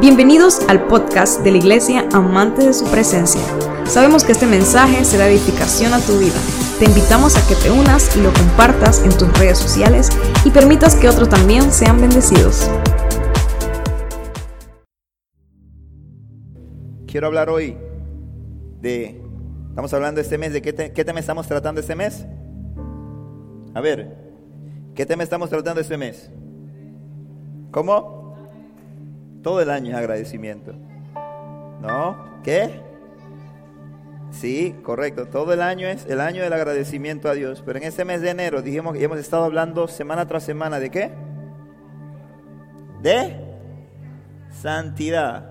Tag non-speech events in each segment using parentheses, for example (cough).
Bienvenidos al podcast de la Iglesia Amante de su Presencia. Sabemos que este mensaje será edificación a tu vida. Te invitamos a que te unas y lo compartas en tus redes sociales y permitas que otros también sean bendecidos. Quiero hablar hoy de, estamos hablando este mes, ¿de qué, qué tema estamos tratando este mes? A ver, ¿qué tema estamos tratando este mes? ¿Cómo? Todo el año es agradecimiento. ¿No? ¿Qué? Sí, correcto. Todo el año es el año del agradecimiento a Dios. Pero en este mes de enero dijimos que hemos estado hablando semana tras semana de qué? De santidad.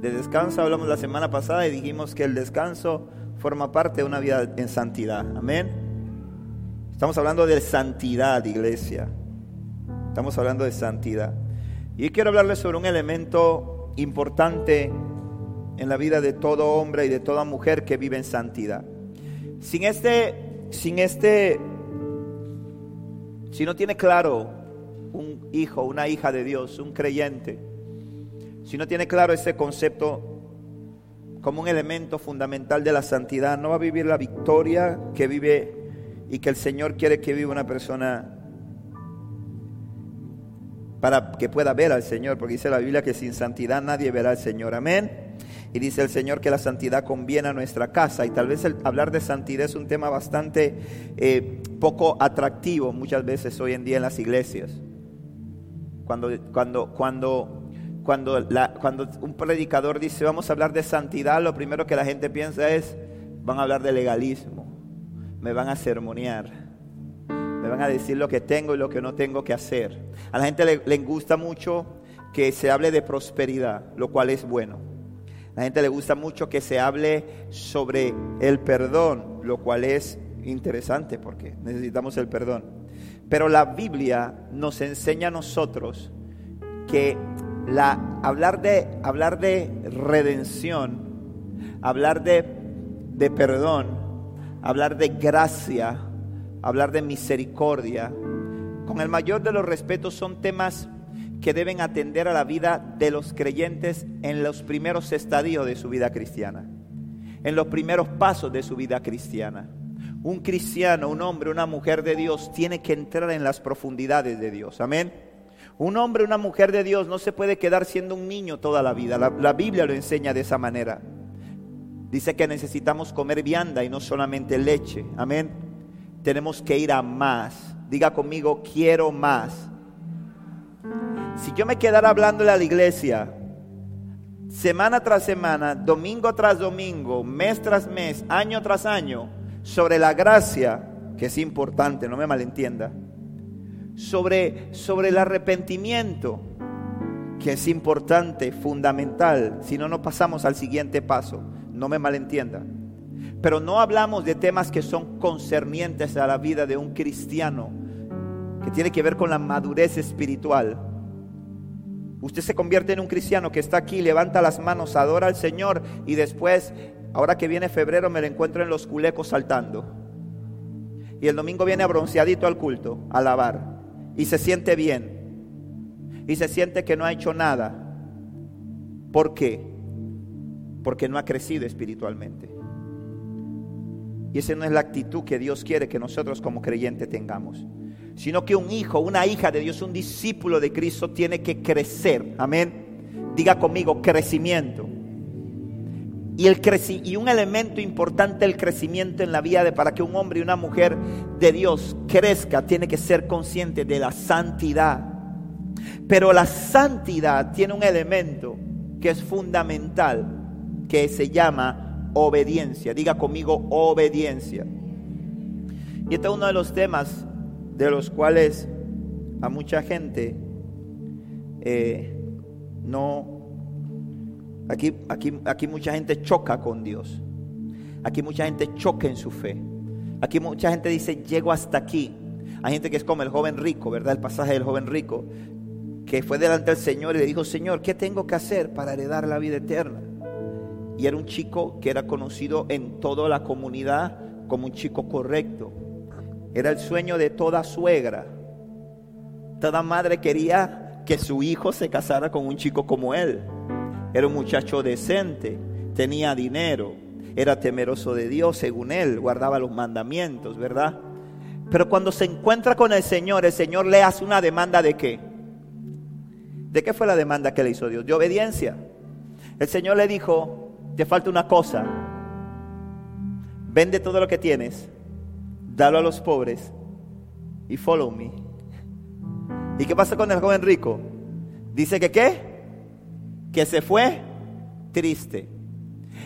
De descanso hablamos la semana pasada y dijimos que el descanso forma parte de una vida en santidad. Amén. Estamos hablando de santidad, iglesia. Estamos hablando de santidad. Y quiero hablarles sobre un elemento importante en la vida de todo hombre y de toda mujer que vive en santidad. Sin este, sin este, si no tiene claro un hijo, una hija de Dios, un creyente, si no tiene claro ese concepto como un elemento fundamental de la santidad, no va a vivir la victoria que vive y que el Señor quiere que viva una persona para que pueda ver al Señor, porque dice la Biblia que sin santidad nadie verá al Señor. Amén. Y dice el Señor que la santidad conviene a nuestra casa. Y tal vez hablar de santidad es un tema bastante eh, poco atractivo muchas veces hoy en día en las iglesias. Cuando, cuando, cuando, cuando, cuando un predicador dice vamos a hablar de santidad, lo primero que la gente piensa es van a hablar de legalismo, me van a sermonear van a decir lo que tengo y lo que no tengo que hacer. A la gente le, gusta mucho que se hable de prosperidad, lo cual es bueno. A la gente le gusta mucho que se hable sobre el perdón, lo cual es interesante porque necesitamos el perdón. Pero la Biblia nos enseña a nosotros que la, hablar, de, hablar de redención, hablar de, de perdón, hablar de gracia, hablar de misericordia, con el mayor de los respetos son temas que deben atender a la vida de los creyentes en los primeros estadios de su vida cristiana, en los primeros pasos de su vida cristiana. Un cristiano, un hombre, una mujer de Dios tiene que entrar en las profundidades de Dios. Amén. Un hombre, una mujer de Dios no se puede quedar siendo un niño toda la vida. La, Biblia lo enseña de esa manera. Dice que necesitamos comer vianda y no solamente leche. Amén tenemos que ir a más. Diga conmigo, quiero más. Si yo me quedara hablándole a la iglesia semana tras semana, domingo tras domingo, mes tras mes, año tras año, sobre la gracia, que es importante, no me malentienda, sobre, sobre el arrepentimiento, que es importante, fundamental, si no, no pasamos al siguiente paso, no me malentienda. Pero no hablamos de temas que son concernientes a la vida de un cristiano, que tiene que ver con la madurez espiritual. Usted se convierte en un cristiano que está aquí, levanta las manos, adora al Señor y después, ahora que viene febrero, me lo encuentro en los culecos saltando. Y el domingo viene bronceadito al culto, a alabar. Y se siente bien. Y se siente que no ha hecho nada. ¿Por qué? Porque no ha crecido espiritualmente. Y esa no es la actitud que Dios quiere que nosotros como creyentes tengamos. Sino que un hijo, una hija de Dios, un discípulo de Cristo tiene que crecer. Amén. Diga conmigo, crecimiento. Y, el y un elemento importante del crecimiento en la vida de para que un hombre y una mujer de Dios crezca, tiene que ser consciente de la santidad. Pero la santidad tiene un elemento que es fundamental, que se llama obediencia. Diga conmigo obediencia. Y este es uno de los temas de los cuales a mucha gente eh, no... Aquí, aquí, aquí mucha gente choca con Dios. Aquí mucha gente choca en su fe. Aquí mucha gente dice, llego hasta aquí. Hay gente que es como el joven rico, ¿verdad? El pasaje del joven rico, que fue delante del Señor y le dijo, Señor, ¿qué tengo que hacer para heredar la vida eterna? Y era un chico que era conocido en toda la comunidad como un chico correcto. Era el sueño de toda suegra. Toda madre quería que su hijo se casara con un chico como él. era un muchacho decente, tenía dinero, era temeroso de Dios según él, guardaba los mandamientos, ¿verdad? Pero cuando se encuentra con el Señor, el Señor le hace una demanda de qué? ¿De qué fue la demanda que le hizo Dios? De obediencia. El Señor le dijo, te falta una cosa, vende todo lo que tienes, dalo a los pobres y follow me. ¿Y qué pasa con el joven rico? Dice que qué? Que se fue triste.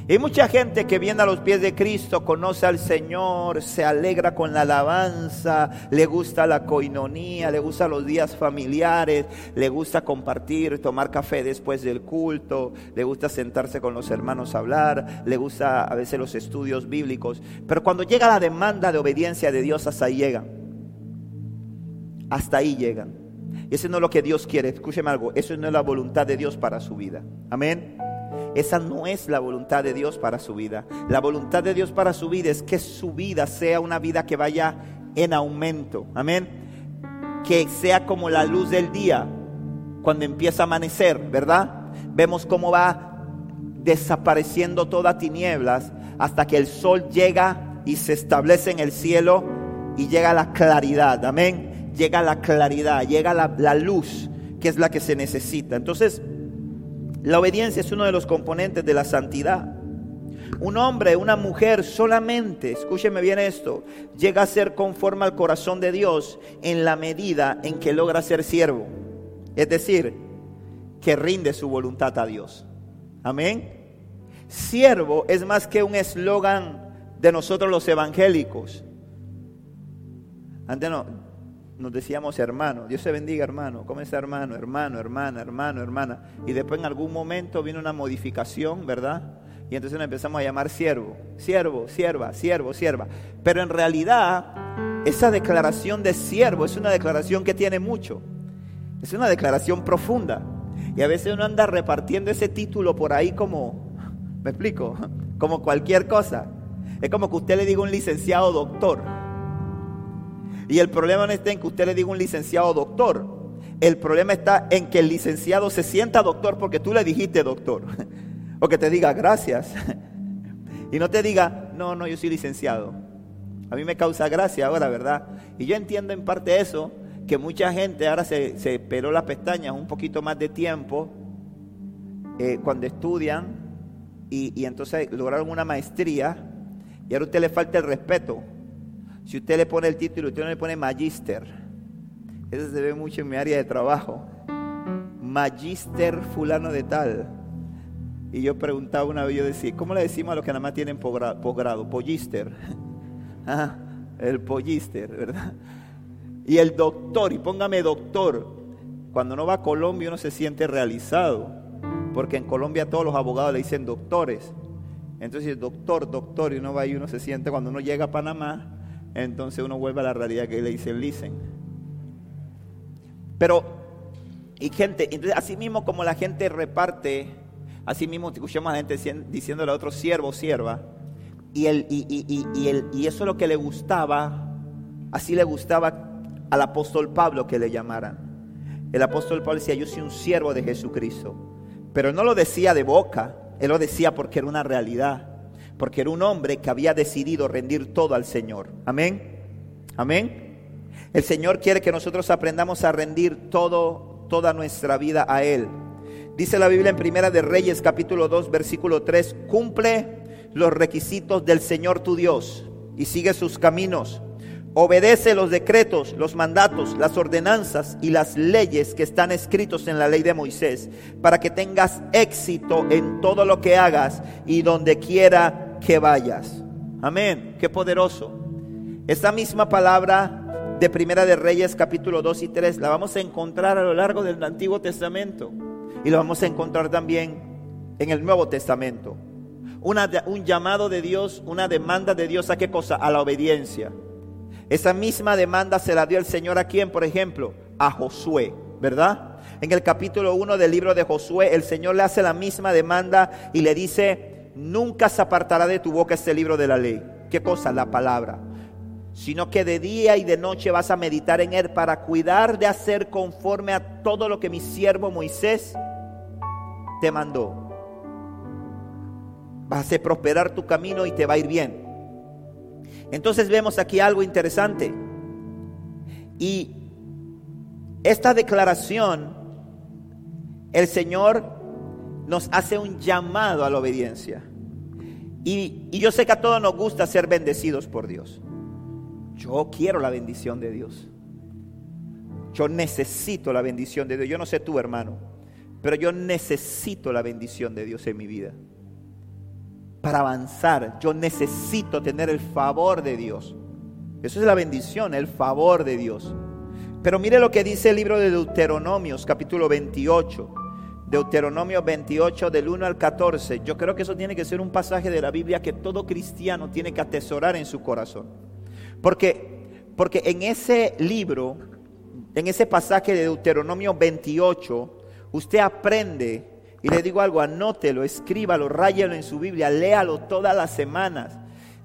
Y mucha gente que viene a los pies de Cristo, conoce al Señor, se alegra con la alabanza, le gusta la coinonía, le gusta los días familiares, le gusta compartir, tomar café después del culto, le gusta sentarse con los hermanos a hablar, le gusta a veces los estudios bíblicos. Pero cuando llega la demanda de obediencia de Dios, hasta ahí llegan. Hasta ahí llegan. Y eso no es lo que Dios quiere. Escúcheme algo, eso no es la voluntad de Dios para su vida. Amén. Esa no es la voluntad de Dios para su vida. La voluntad de Dios para su vida es que su vida sea una vida que vaya en aumento. Amén. Que sea como la luz del día cuando empieza a amanecer, ¿verdad? Vemos cómo va desapareciendo toda tinieblas hasta que el sol llega y se establece en el cielo y llega la claridad. Amén. Llega la claridad, llega la, la luz que es la que se necesita. Entonces, la obediencia es uno de los componentes de la santidad. Un hombre, una mujer solamente, escúcheme bien esto, llega a ser conforme al corazón de Dios en la medida en que logra ser siervo. Es decir, que rinde su voluntad a Dios. Amén. Siervo es más que un eslogan de nosotros los evangélicos. Antes no, nos decíamos hermano, Dios se bendiga hermano, ¿cómo está hermano? Hermano, hermana, hermano, hermana. Y después en algún momento vino una modificación, ¿verdad? Y entonces nos empezamos a llamar siervo, siervo, sierva, siervo, sierva. Pero en realidad esa declaración de siervo es una declaración que tiene mucho. Es una declaración profunda. Y a veces uno anda repartiendo ese título por ahí como, ¿me explico? (laughs) Como cualquier cosa. Es como que usted le diga un licenciado doctor. Y el problema no está en que usted le diga un licenciado doctor. El problema está en que el licenciado se sienta doctor porque tú le dijiste doctor. (laughs) O que te diga gracias. (laughs) Y no te diga, no, no, yo soy licenciado. A mí me causa gracia ahora, ¿verdad? Y yo entiendo en parte eso, que mucha gente ahora se, se peló las pestañas un poquito más de tiempo eh, cuando estudian y, y entonces lograron una maestría y ahora a usted le falta el respeto si usted le pone el título, usted no le pone magister. Eso se ve mucho en mi área de trabajo. Magister fulano de tal. Y yo preguntaba una vez, yo decía, ¿cómo le decimos a los que nada más tienen posgrado? Pollister. (laughs) Ah, el pollister, ¿verdad? Y el doctor, y póngame doctor. Cuando uno va a Colombia uno se siente realizado, porque en Colombia todos los abogados le dicen doctores. Entonces, doctor, doctor, y uno va y uno se siente, cuando uno llega a Panamá, entonces uno vuelve a la realidad que le dicen licen. Pero, y gente, así mismo como la gente reparte, así mismo escuchamos a la gente diciéndole a otro siervo, sierva, y, el, y, y, el, y eso es lo que le gustaba, así le gustaba al apóstol Pablo que le llamaran. El apóstol Pablo decía, yo soy un siervo de Jesucristo, pero no lo decía de boca, él lo decía porque era una realidad porque era un hombre que había decidido rendir todo al Señor. Amén. Amén. El Señor quiere que nosotros aprendamos a rendir todo, toda nuestra vida a Él. Dice la Biblia en Primera de Reyes capítulo 2 versículo 3, cumple los requisitos del Señor tu Dios y sigue sus caminos. Obedece los decretos, los mandatos, las ordenanzas y las leyes que están escritos en la ley de Moisés, para que tengas éxito en todo lo que hagas y donde quiera que vayas. Amén, qué poderoso. Esta misma palabra de Primera de Reyes capítulo 2 y 3 la vamos a encontrar a lo largo del Antiguo Testamento y la vamos a encontrar también en el Nuevo Testamento. Una, un llamado de Dios, una demanda de Dios a qué cosa? A la obediencia. Esa misma demanda se la dio el Señor a quien, por ejemplo, a Josué, ¿verdad? En el capítulo 1 del libro de Josué, el Señor le hace la misma demanda y le dice, nunca se apartará de tu boca este libro de la ley. ¿Qué cosa? La palabra. Sino que de día y de noche vas a meditar en él para cuidar de hacer conforme a todo lo que mi siervo Moisés te mandó. vas a prosperar tu camino y te va a ir bien. Entonces vemos aquí algo interesante. Y esta declaración, el Señor nos hace un llamado a la obediencia. Y, yo sé que a todos nos gusta ser bendecidos por Dios. Yo quiero la bendición de Dios. Yo necesito la bendición de Dios. Yo no sé tú, hermano, pero yo necesito la bendición de Dios en mi vida. Para avanzar, yo necesito tener el favor de Dios. Eso es la bendición, el favor de Dios. Pero mire lo que dice el libro de Deuteronomios, capítulo 28. Deuteronomio 28 del 1 al 14. Yo creo que eso tiene que ser un pasaje de la Biblia que todo cristiano tiene que atesorar en su corazón. Porque, porque en ese libro en ese pasaje de Deuteronomio 28, usted aprende, y le digo algo, anótelo, escríbalo, ráyalo en su Biblia, léalo todas las semanas.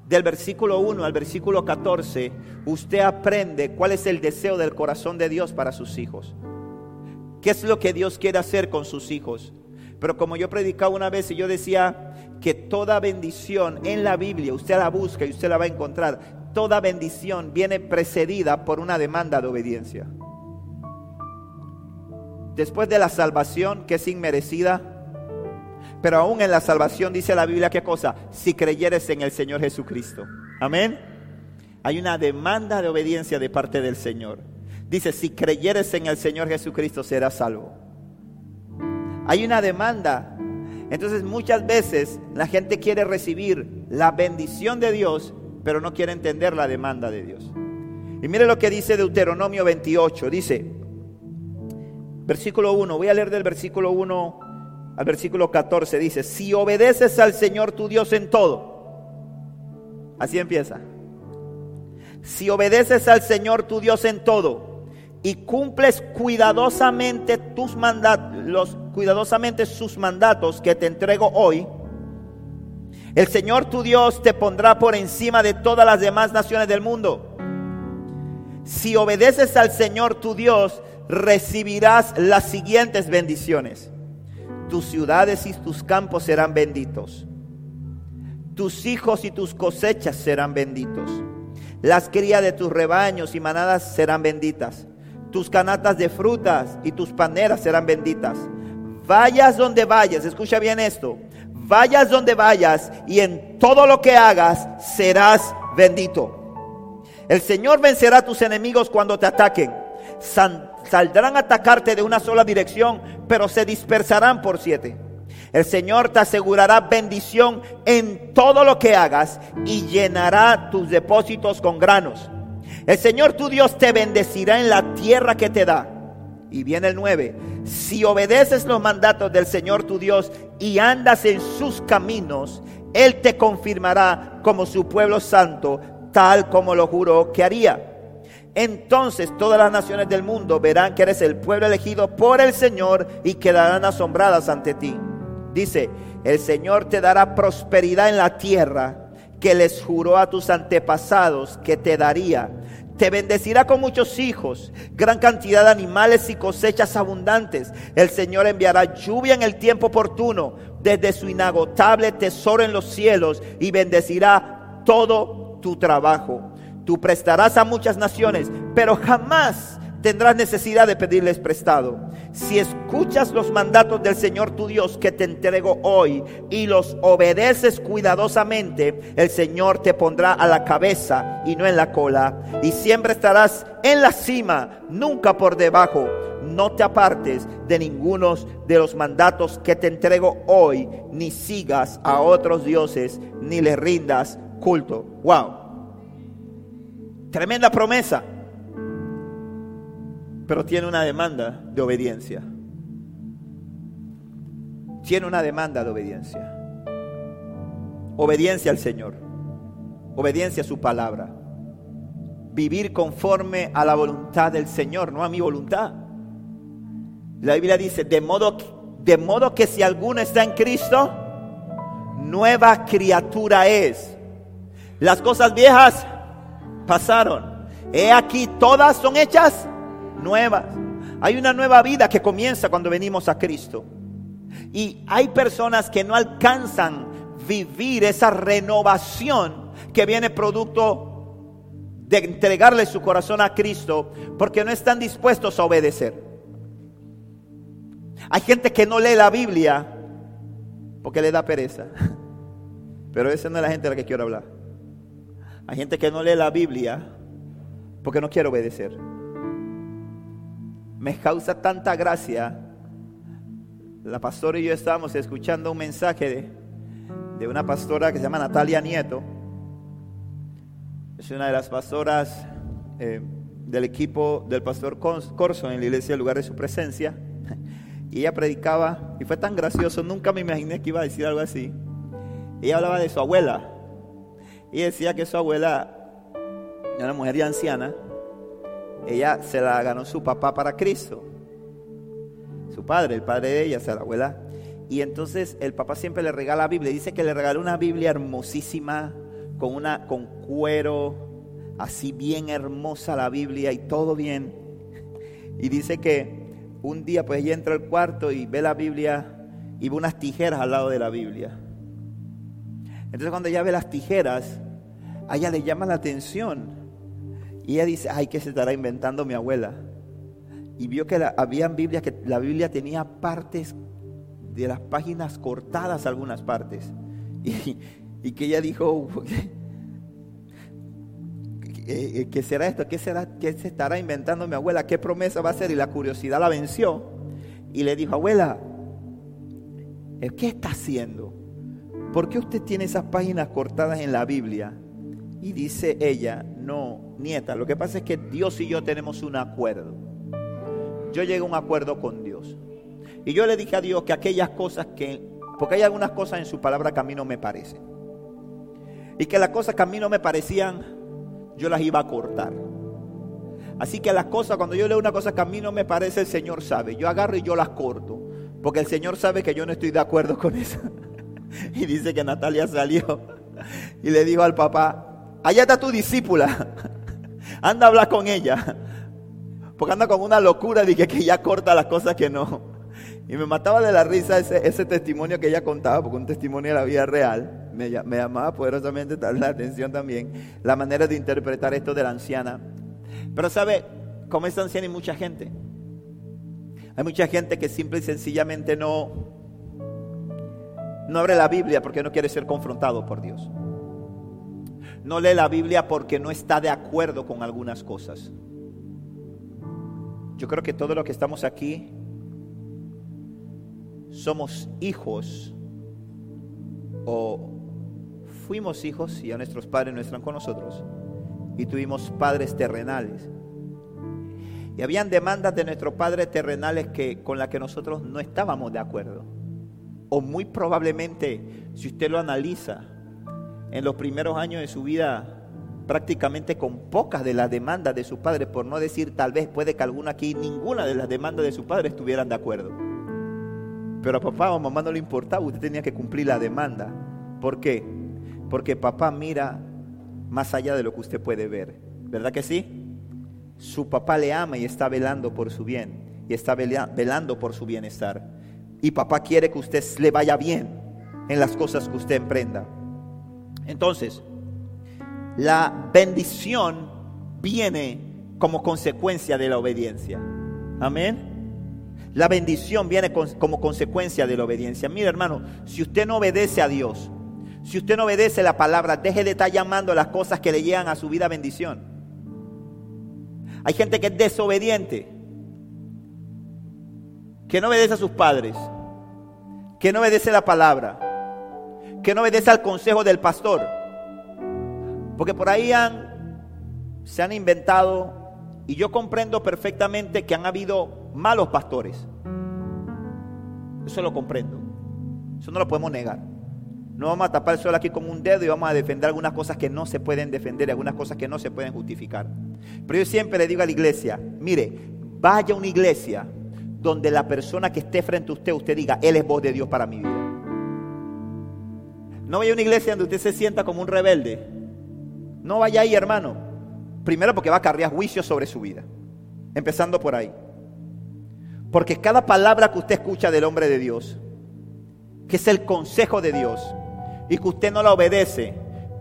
Del versículo 1 al versículo 14, usted aprende cuál es el deseo del corazón de Dios para sus hijos. ¿Qué es lo que Dios quiere hacer con sus hijos? Pero como yo predicaba una vez y yo decía que toda bendición en la Biblia usted la busca y usted la va a encontrar, toda bendición viene precedida por una demanda de obediencia después de la salvación que es inmerecida, pero aún en la salvación dice la Biblia qué cosa, si creyeres en el Señor Jesucristo. Amén. Hay una demanda de obediencia de parte del Señor. Dice, si creyeres en el Señor Jesucristo serás salvo. Hay una demanda. Entonces muchas veces la gente quiere recibir la bendición de Dios, pero no quiere entender la demanda de Dios. Y mire lo que dice Deuteronomio 28. Dice, Versículo 1, voy a leer del versículo 1 al versículo 14. Dice, si obedeces al Señor tu Dios en todo. Así empieza. Si obedeces al Señor tu Dios en todo y cumples cuidadosamente tus mandatos, cuidadosamente sus mandatos que te entrego hoy, el Señor tu Dios te pondrá por encima de todas las demás naciones del mundo. Si obedeces al Señor tu Dios, recibirás las siguientes bendiciones. Tus ciudades y tus campos serán benditos. Tus hijos y tus cosechas serán benditos. Las crías de tus rebaños y manadas serán benditas. Tus canatas de frutas y tus paneras serán benditas. Vayas donde vayas, escucha bien esto. Vayas donde vayas y en todo lo que hagas serás bendito. El Señor vencerá a tus enemigos cuando te ataquen saldrán a atacarte de una sola dirección, pero se dispersarán por siete. El Señor te asegurará bendición en todo lo que hagas y llenará tus depósitos con granos. El Señor tu Dios te bendecirá en la tierra que te da. Y viene el 9. Si obedeces los mandatos del Señor tu Dios y andas en sus caminos, Él te confirmará como su pueblo santo, tal como lo juró que haría. Entonces todas las naciones del mundo verán que eres el pueblo elegido por el Señor y quedarán asombradas ante ti. Dice, el Señor te dará prosperidad en la tierra que les juró a tus antepasados que te daría. Te bendecirá con muchos hijos, gran cantidad de animales y cosechas abundantes. El Señor enviará lluvia en el tiempo oportuno desde su inagotable tesoro en los cielos y bendecirá todo tu trabajo. Tú prestarás a muchas naciones, pero jamás tendrás necesidad de pedirles prestado. Si escuchas los mandatos del Señor tu Dios que te entrego hoy y los obedeces cuidadosamente, el Señor te pondrá a la cabeza y no en la cola. Y siempre estarás en la cima, nunca por debajo. No te apartes de ninguno de los mandatos que te entrego hoy, ni sigas a otros dioses, ni le rindas culto. Wow. Tremenda promesa. Pero tiene una demanda de obediencia. Tiene una demanda de obediencia. Obediencia al Señor. Obediencia a su palabra. Vivir conforme a la voluntad del Señor, no a mi voluntad. La Biblia dice, de modo, de modo que si alguno está en Cristo, nueva criatura es. Las cosas viejas pasaron. He aquí, todas son hechas nuevas. Hay una nueva vida que comienza cuando venimos a Cristo. Y hay personas que no alcanzan vivir esa renovación que viene producto de entregarle su corazón a Cristo porque no están dispuestos a obedecer. Hay gente que no lee la Biblia porque le da pereza. (laughs) Pero esa no es la gente de la que quiero hablar. Hay gente que no lee la Biblia porque no quiere obedecer. Me causa tanta gracia. La pastora y yo estábamos escuchando un mensaje de, una pastora que se llama Natalia Nieto. Es una de las pastoras eh, del equipo del pastor Corso en la iglesia, el lugar de su presencia. Y ella predicaba, y fue tan gracioso, nunca me imaginé que iba a decir algo así. Ella hablaba de su abuela. Y decía que su abuela era una mujer ya anciana. Ella se la ganó su papá para Cristo. Su padre, el padre de ella, o sea, la abuela. Y entonces el papá siempre le regala la Biblia. Dice que le regaló una Biblia hermosísima, con, una, con cuero, así bien hermosa la Biblia y todo bien. Y dice que un día pues ella entra al cuarto y ve la Biblia y ve unas tijeras al lado de la Biblia. Entonces cuando ella ve las tijeras, a ella le llama la atención. Y ella dice, ay, ¿qué se estará inventando mi abuela? Y vio que la, habían Biblias, que la Biblia tenía partes de las páginas cortadas algunas partes. (laughs) Y, que ella dijo, eh, ¿qué será esto? ¿Qué, será, ¿Qué se estará inventando mi abuela? ¿Qué promesa va a hacer? Y la curiosidad la venció y le dijo, abuela, ¿qué está haciendo? ¿Por qué usted tiene esas páginas cortadas en la Biblia? Y dice ella, no, nieta, lo que pasa es que Dios y yo tenemos un acuerdo. Yo llegué a un acuerdo con Dios. Y yo le dije a Dios que aquellas cosas que, porque hay algunas cosas en su palabra que a mí no me parecen. Y que las cosas que a mí no me parecían, yo las iba a cortar. Así que las cosas, cuando yo leo una cosa que a mí no me parece, el Señor sabe. Yo agarro y yo las corto. Porque el Señor sabe que yo no estoy de acuerdo con eso. (laughs) y dice que Natalia salió y le dijo al papá, allá está tu discípula. (laughs) anda a hablar con ella. Porque anda con una locura de que, que ya corta las cosas que no. Y me mataba de la risa ese, ese testimonio que ella contaba, porque un testimonio de la vida real me, llamaba poderosamente la atención también la manera de interpretar esto de la anciana. Pero sabe, como es anciana hay mucha gente. Hay mucha gente que simple y sencillamente no, no abre la Biblia porque no quiere ser confrontado por Dios. No lee la Biblia porque no está de acuerdo con algunas cosas. Yo creo que todos los que estamos aquí somos hijos o fuimos hijos y a nuestros padres no están con nosotros y tuvimos padres terrenales. Y habían demandas de nuestros padres terrenales que, con las que nosotros no estábamos de acuerdo. O muy probablemente, si usted lo analiza, en los primeros años de su vida, prácticamente con pocas de las demandas de sus padres, por no decir tal vez puede que alguna aquí, ninguna de las demandas de sus padres estuvieran de acuerdo. Pero a papá o mamá no le importaba, usted tenía que cumplir la demanda. ¿Por qué? Porque papá mira más allá de lo que usted puede ver. ¿Verdad que sí? Su papá le ama y está velando por su bien. Y está velando por su bienestar. Y papá quiere que usted le vaya bien en las cosas que usted emprenda. Entonces, la bendición viene como consecuencia de la obediencia. Amén. La bendición viene como consecuencia de la obediencia. Mire hermano, si usted no obedece a Dios, si usted no obedece la palabra, deje de estar llamando las cosas que le llegan a su vida bendición. Hay gente que es desobediente, que no obedece a sus padres, que no obedece la palabra, que no obedece al consejo del pastor. Porque por ahí han, se han inventado, y yo comprendo perfectamente que han habido malos pastores. Eso lo comprendo. Eso no lo podemos negar. No vamos a tapar el sol aquí como un dedo y vamos a defender algunas cosas que no se pueden defender y algunas cosas que no se pueden justificar. Pero yo siempre le digo a la iglesia, mire, vaya a una iglesia donde la persona que esté frente a usted, usted diga, Él es voz de Dios para mi vida. No vaya a una iglesia donde usted se sienta como un rebelde. No vaya ahí, hermano. Primero porque va a cargar juicio sobre su vida. Empezando por ahí. Porque cada palabra que usted escucha del hombre de Dios, que es el consejo de Dios, y que usted no la obedece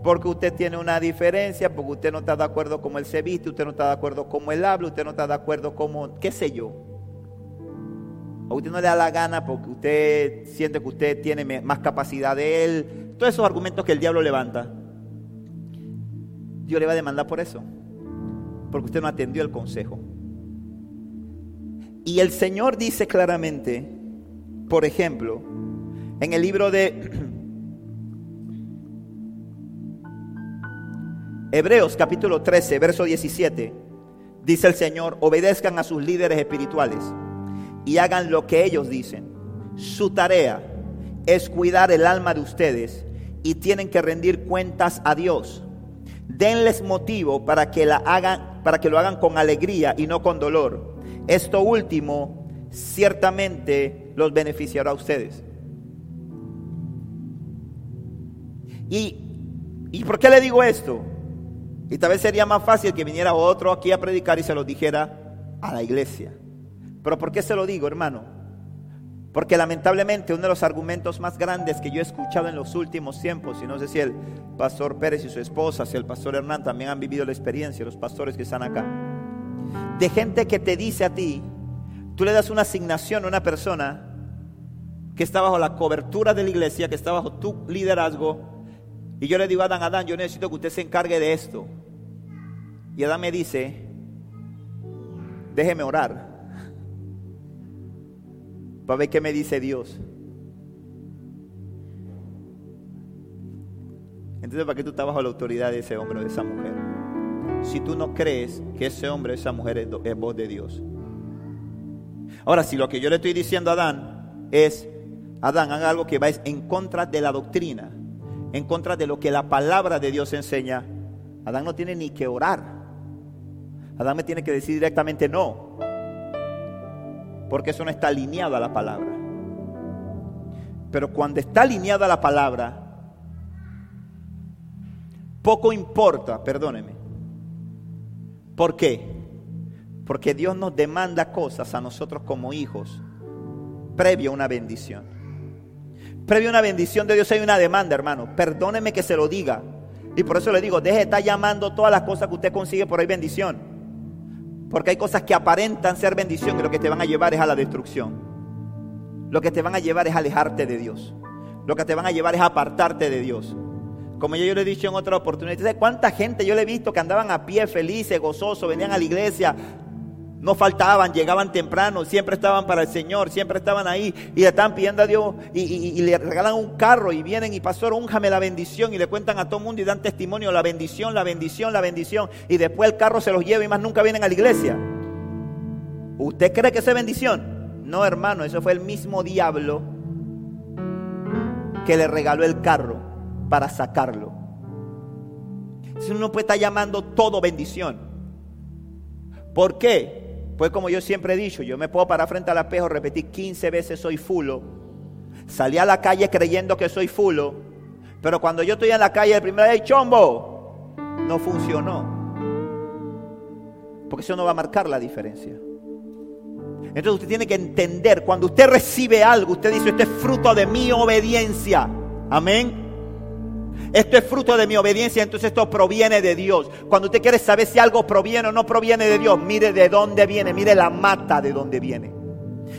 porque usted tiene una diferencia, porque usted no está de acuerdo como él se viste, usted no está de acuerdo como él habla, usted no está de acuerdo como, qué sé yo. A usted no le da la gana porque usted siente que usted tiene más capacidad de él. Todos esos argumentos que el diablo levanta. Dios le va a demandar por eso. Porque usted no atendió el consejo. Y el Señor dice claramente, por ejemplo, en el libro de (clears throat) Hebreos capítulo 13, verso 17, dice el Señor, obedezcan a sus líderes espirituales y hagan lo que ellos dicen. Su tarea es cuidar el alma de ustedes y tienen que rendir cuentas a Dios. Denles motivo para que la hagan para que lo hagan con alegría y no con dolor. Esto último ciertamente los beneficiará a ustedes. ¿Y, ¿Y por qué le digo esto? Y tal vez sería más fácil que viniera otro aquí a predicar y se lo dijera a la iglesia. Pero ¿por qué se lo digo, hermano? Porque lamentablemente uno de los argumentos más grandes que yo he escuchado en los últimos tiempos, y no sé si el pastor Pérez y su esposa, si el pastor Hernán también han vivido la experiencia, los pastores que están acá, de gente que te dice a ti, tú le das una asignación a una persona que está bajo la cobertura de la iglesia, que está bajo tu liderazgo, y yo le digo a Adán, Adán, yo necesito que usted se encargue de esto. Y Adán me dice, déjeme orar. Para ver qué me dice Dios. Entonces, ¿para qué tú estás bajo la autoridad de ese hombre o de esa mujer? Si tú no crees que ese hombre o esa mujer es, es voz de Dios. Ahora, si lo que yo le estoy diciendo a Adán es, Adán, haga algo que va en contra de la doctrina, en contra de lo que la palabra de Dios enseña, Adán no tiene ni que orar. Adán me tiene que decir directamente no. Porque eso no está alineado a la palabra. Pero cuando está alineado a la palabra, poco importa, perdóneme. ¿Por qué? Porque Dios nos demanda cosas a nosotros como hijos previo a una bendición. Previo a una bendición de Dios hay una demanda, hermano. Perdóneme que se lo diga. Y por eso le digo, deje de estar llamando todas las cosas que usted consigue por ahí bendición. Porque hay cosas que aparentan ser bendición y lo que te van a llevar es a la destrucción. Lo que te van a llevar es alejarte de Dios. Lo que te van a llevar es apartarte de Dios. Como yo, le he dicho en otra oportunidad, ¿sabes cuánta gente yo le he visto que andaban a pie felices, gozosos, venían a la iglesia, no faltaban, llegaban temprano, siempre estaban para el Señor, siempre estaban ahí y le están pidiendo a Dios y, le regalan un carro y vienen y pastor, únjame la bendición y le cuentan a todo el mundo y dan testimonio, la bendición, la bendición, la bendición y después el carro se los lleva y más nunca vienen a la iglesia. ¿Usted cree que es bendición? No, hermano, eso fue el mismo diablo que le regaló el carro para sacarlo. Si uno puede estar llamando todo bendición. ¿Por qué? Pues como yo siempre he dicho, yo me puedo parar frente al espejo, repetir 15 veces soy fulo. Salí a la calle creyendo que soy fulo. Pero cuando yo estoy en la calle el primer día, chombo, no funcionó. Porque eso no va a marcar la diferencia. Entonces usted tiene que entender, cuando usted recibe algo, usted dice, este es fruto de mi obediencia. Amén. Esto es fruto de mi obediencia, entonces esto proviene de Dios. Cuando usted quiere saber si algo proviene o no proviene de Dios, mire de dónde viene, mire la mata de dónde viene.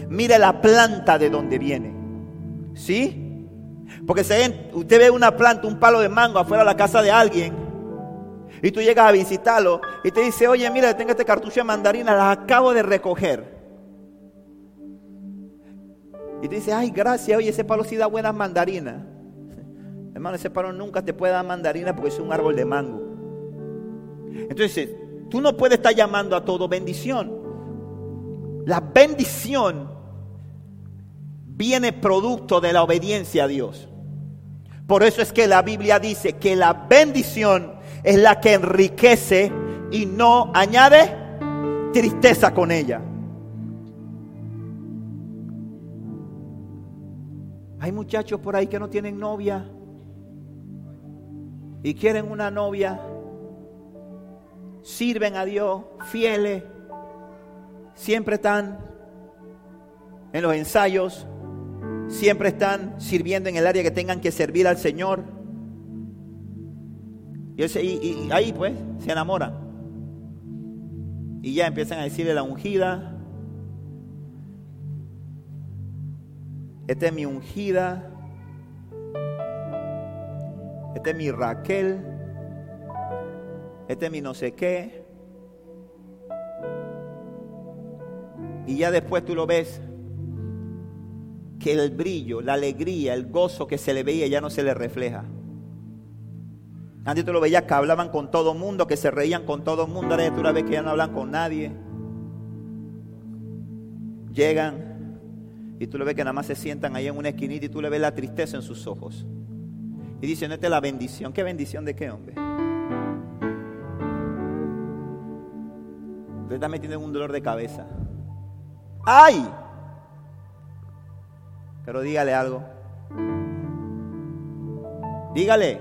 Mire la planta de dónde viene. ¿Sí? Porque usted ve una planta, un palo de mango afuera de la casa de alguien, y tú llegas a visitarlo y te dice, oye, mira, tengo este cartucho de mandarina, las acabo de recoger. Y te dice, ay, gracias, oye, ese palo sí da buenas mandarinas. Hermano, ese palo nunca te puede dar mandarina porque es un árbol de mango. Entonces, tú no puedes estar llamando a todo bendición. La bendición viene producto de la obediencia a Dios. Por eso es que la Biblia dice que la bendición es la que enriquece y no añade tristeza con ella. Hay muchachos por ahí que no tienen novia y quieren una novia, sirven a Dios, fieles, siempre están en los ensayos, siempre están sirviendo en el área que tengan que servir al Señor. Y, y ahí pues se enamoran. Y ya empiezan a decirle la ungida. Esta es mi ungida. Esta es mi Raquel. Este es mi no sé qué. Y ya después tú lo ves que el brillo, la alegría, el gozo que se le veía ya no se le refleja. Antes tú lo veías que hablaban con todo mundo, que se reían con todo mundo. Ahora tú la ves que ya no hablan con nadie. Llegan y tú lo ves que nada más se sientan ahí en una esquinita y tú le ves la tristeza en sus ojos. Y es la bendición. ¿Qué bendición de qué, hombre? Usted está metiendo en un dolor de cabeza. ¡Ay! Pero dígale algo. Dígale.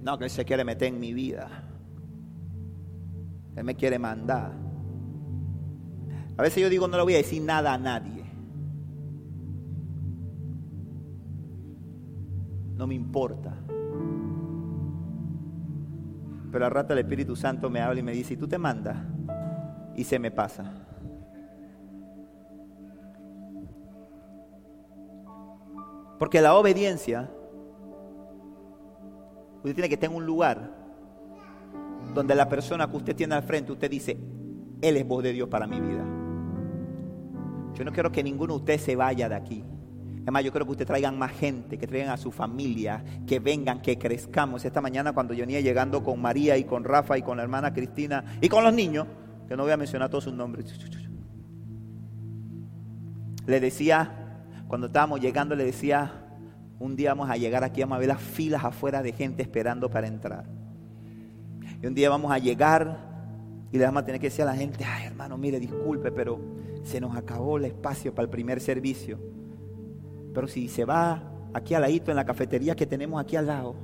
No, que Él se quiere meter en mi vida. Él me quiere mandar. A veces yo digo, no le voy a decir nada a nadie. No me importa. Pero al rato el Espíritu Santo me habla y me dice, ¿y tú te mandas? Y se me pasa. Porque la obediencia Usted tiene que estar en un lugar donde la persona que usted tiene al frente, usted dice, Él es voz de Dios para mi vida. Yo no quiero que ninguno de ustedes se vaya de aquí. Además, yo quiero que ustedes traigan más gente, que traigan a su familia, que vengan, que crezcamos. Esta mañana cuando yo venía llegando con María y con Rafa y con la hermana Cristina y con los niños, que no voy a mencionar todos sus nombres, le decía, cuando estábamos llegando, le decía, un día vamos a llegar aquí, vamos a ver las filas afuera de gente esperando para entrar. Y un día vamos a llegar y le vamos a tener que decir a la gente, ay hermano, mire, disculpe, pero se nos acabó el espacio para el primer servicio. Pero si se va aquí al ladito en la cafetería que tenemos aquí al lado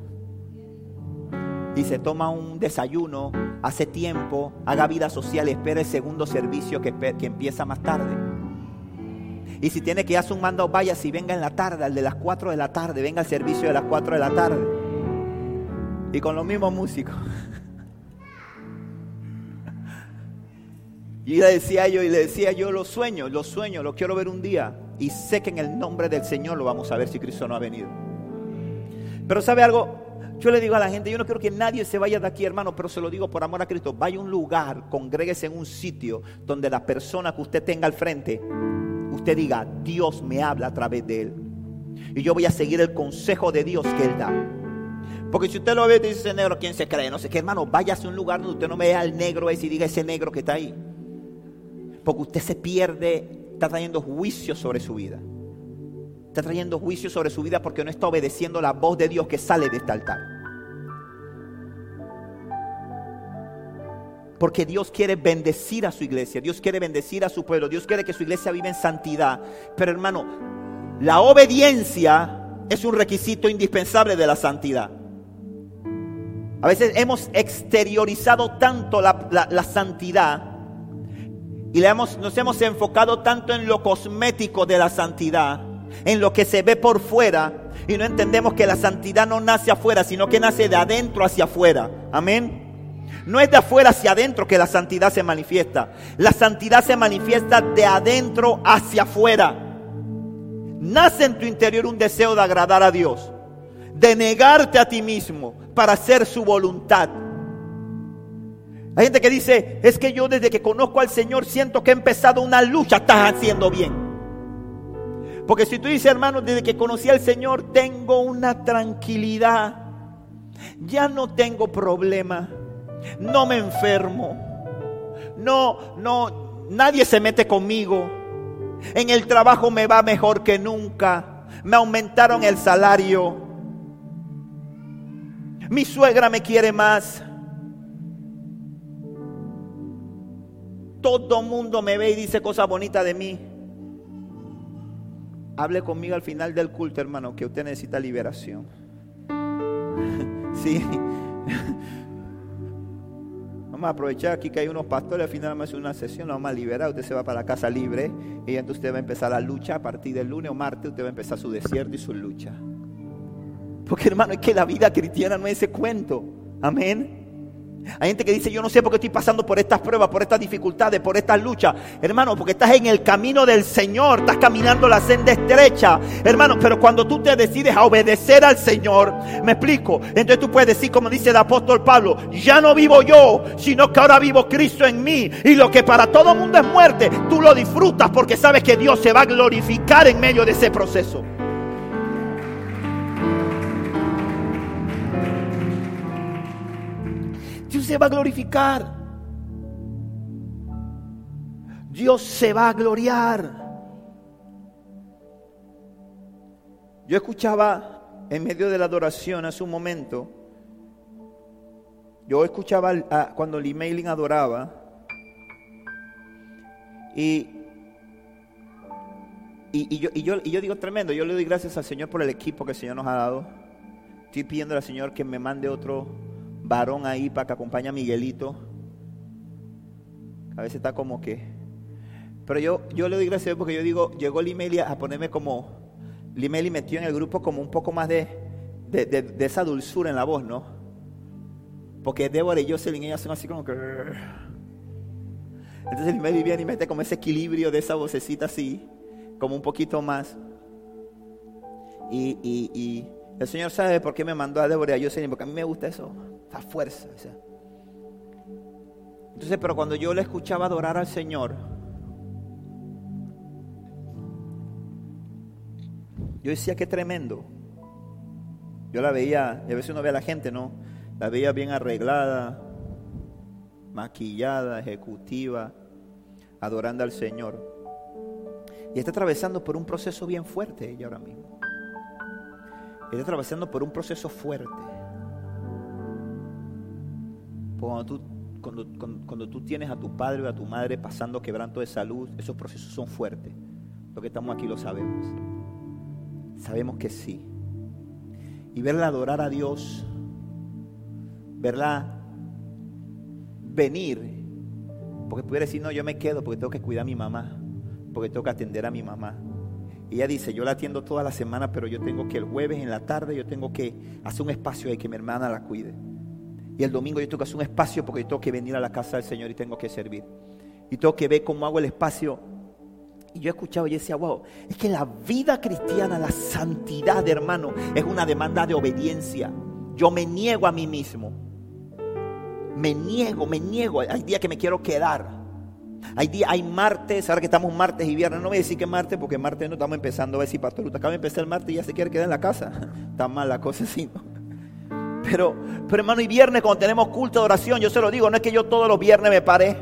y se toma un desayuno, hace tiempo, haga vida social, espera el segundo servicio que, que empieza más tarde. Y si tiene que hacer un mando, vaya si venga en la tarde, al de las 4 de la tarde, venga al servicio de las 4 de la tarde. Y con los mismos músicos. (laughs) Y le decía yo, y le decía yo, los sueños, los sueños, los quiero ver un día. Y sé que en el nombre del Señor lo vamos a ver si Cristo no ha venido. Pero ¿sabe algo? Yo le digo a la gente, yo no quiero que nadie se vaya de aquí, hermano, pero se lo digo por amor a Cristo. Vaya a un lugar, congréguese en un sitio donde la persona que usted tenga al frente usted diga, Dios me habla a través de él. Y yo voy a seguir el consejo de Dios que él da. Porque si usted lo ve y dice ese negro, ¿quién se cree? No sé qué, hermano, váyase a un lugar donde usted no vea al negro ese y diga ese negro que está ahí. Porque usted se pierde, está trayendo juicio sobre su vida. Está trayendo juicio sobre su vida porque no está obedeciendo la voz de Dios que sale de este altar. Porque Dios quiere bendecir a su iglesia, Dios quiere bendecir a su pueblo, Dios quiere que su iglesia viva en santidad. Pero hermano, la obediencia es un requisito indispensable de la santidad. A veces hemos exteriorizado tanto la, santidad y le hemos, nos hemos enfocado tanto en lo cosmético de la santidad, en lo que se ve por fuera, y no entendemos que la santidad no nace afuera, sino que nace de adentro hacia afuera. Amén. No es de afuera hacia adentro que la santidad se manifiesta. La santidad se manifiesta de adentro hacia afuera. Nace en tu interior un deseo de agradar a Dios, de negarte a ti mismo para hacer su voluntad. Hay gente que dice, es que yo desde que conozco al Señor siento que he empezado una lucha, estás haciendo bien. Porque si tú dices, hermano, desde que conocí al Señor tengo una tranquilidad, ya no tengo problema. No me enfermo, no, no, nadie se mete conmigo, en el trabajo me va mejor que nunca, me aumentaron el salario, mi suegra me quiere más. Todo mundo me ve y dice cosas bonitas de mí. Hable conmigo al final del culto, hermano, que usted necesita liberación. (laughs) sí. vamos a aprovechar aquí que hay unos pastores, al final vamos a hacer una sesión, lo vamos a liberar, usted se va para la casa libre y entonces usted va a empezar la lucha a partir del lunes o martes, usted va a empezar su desierto y su lucha. Porque hermano, es que la vida cristiana no es ese cuento. Amén. Hay gente que dice, yo no sé por qué estoy pasando por estas pruebas, por estas dificultades, por estas luchas. Hermano, porque estás en el camino del Señor, estás caminando la senda estrecha. Hermano, pero cuando tú te decides a obedecer al Señor, me explico. Entonces tú puedes decir, como dice el apóstol Pablo, ya no vivo yo, sino que ahora vivo Cristo en mí. Y lo que para todo mundo es muerte, tú lo disfrutas porque sabes que Dios se va a glorificar en medio de ese proceso. Dios se va a glorificar. Dios se va a gloriar. Yo escuchaba en medio de la adoración hace un momento, yo escuchaba cuando Lee Mailing adoraba y, y, yo, y, yo, y yo digo tremendo, yo le doy gracias al Señor por el equipo que el Señor nos ha dado. Estoy pidiendo al Señor que me mande otro varón ahí para que acompañe a Miguelito. A veces está como que... Pero yo, yo le doy gracias a Dios porque yo digo, llegó Limelia a ponerme como... Limeli metió en el grupo como un poco más de, de, esa dulzura en la voz, ¿no? Porque Débora y Jocelyn, ellas son así como que... Entonces Limeli viene y mete como ese equilibrio de esa vocecita así, como un poquito más. Y, y el Señor sabe por qué me mandó a Débora y a Jocelyn, porque a mí me gusta eso fuerza. Entonces, pero cuando yo le escuchaba adorar al Señor, yo decía que tremendo. Yo la veía, y a veces uno ve a la gente, ¿no? La veía bien arreglada, maquillada, ejecutiva, adorando al Señor. Y está atravesando por un proceso bien fuerte ella ahora mismo. Está atravesando por un proceso fuerte. Cuando tú, cuando, tú tienes a tu padre o a tu madre pasando quebranto de salud, esos procesos son fuertes. Lo que estamos aquí lo sabemos. Sabemos que sí. Y verla adorar a Dios, verla venir, porque pudiera decir, no, yo me quedo porque tengo que cuidar a mi mamá, porque tengo que atender a mi mamá. Ella dice, yo la atiendo toda la semana, pero yo tengo que el jueves en la tarde, yo tengo que hacer un espacio ahí que mi hermana la cuide. Y el domingo yo tengo que hacer un espacio porque yo tengo que venir a la casa del Señor y tengo que servir. Y tengo que ver cómo hago el espacio. Y yo escuchaba y decía, wow, es que la vida cristiana, la santidad, hermano, es una demanda de obediencia. Yo me niego a mí mismo. Me niego, me niego. Hay días que me quiero quedar. Hay días, hay martes, ahora que estamos martes y viernes, no voy a decir que martes, porque martes no estamos empezando a ver si Pastor acaba de empezar el martes y ya se quiere quedar en la casa. (laughs) Está mal la cosa así, ¿no? Pero, pero hermano, y viernes cuando tenemos culto de oración, yo se lo digo, no es que yo todos los viernes me pare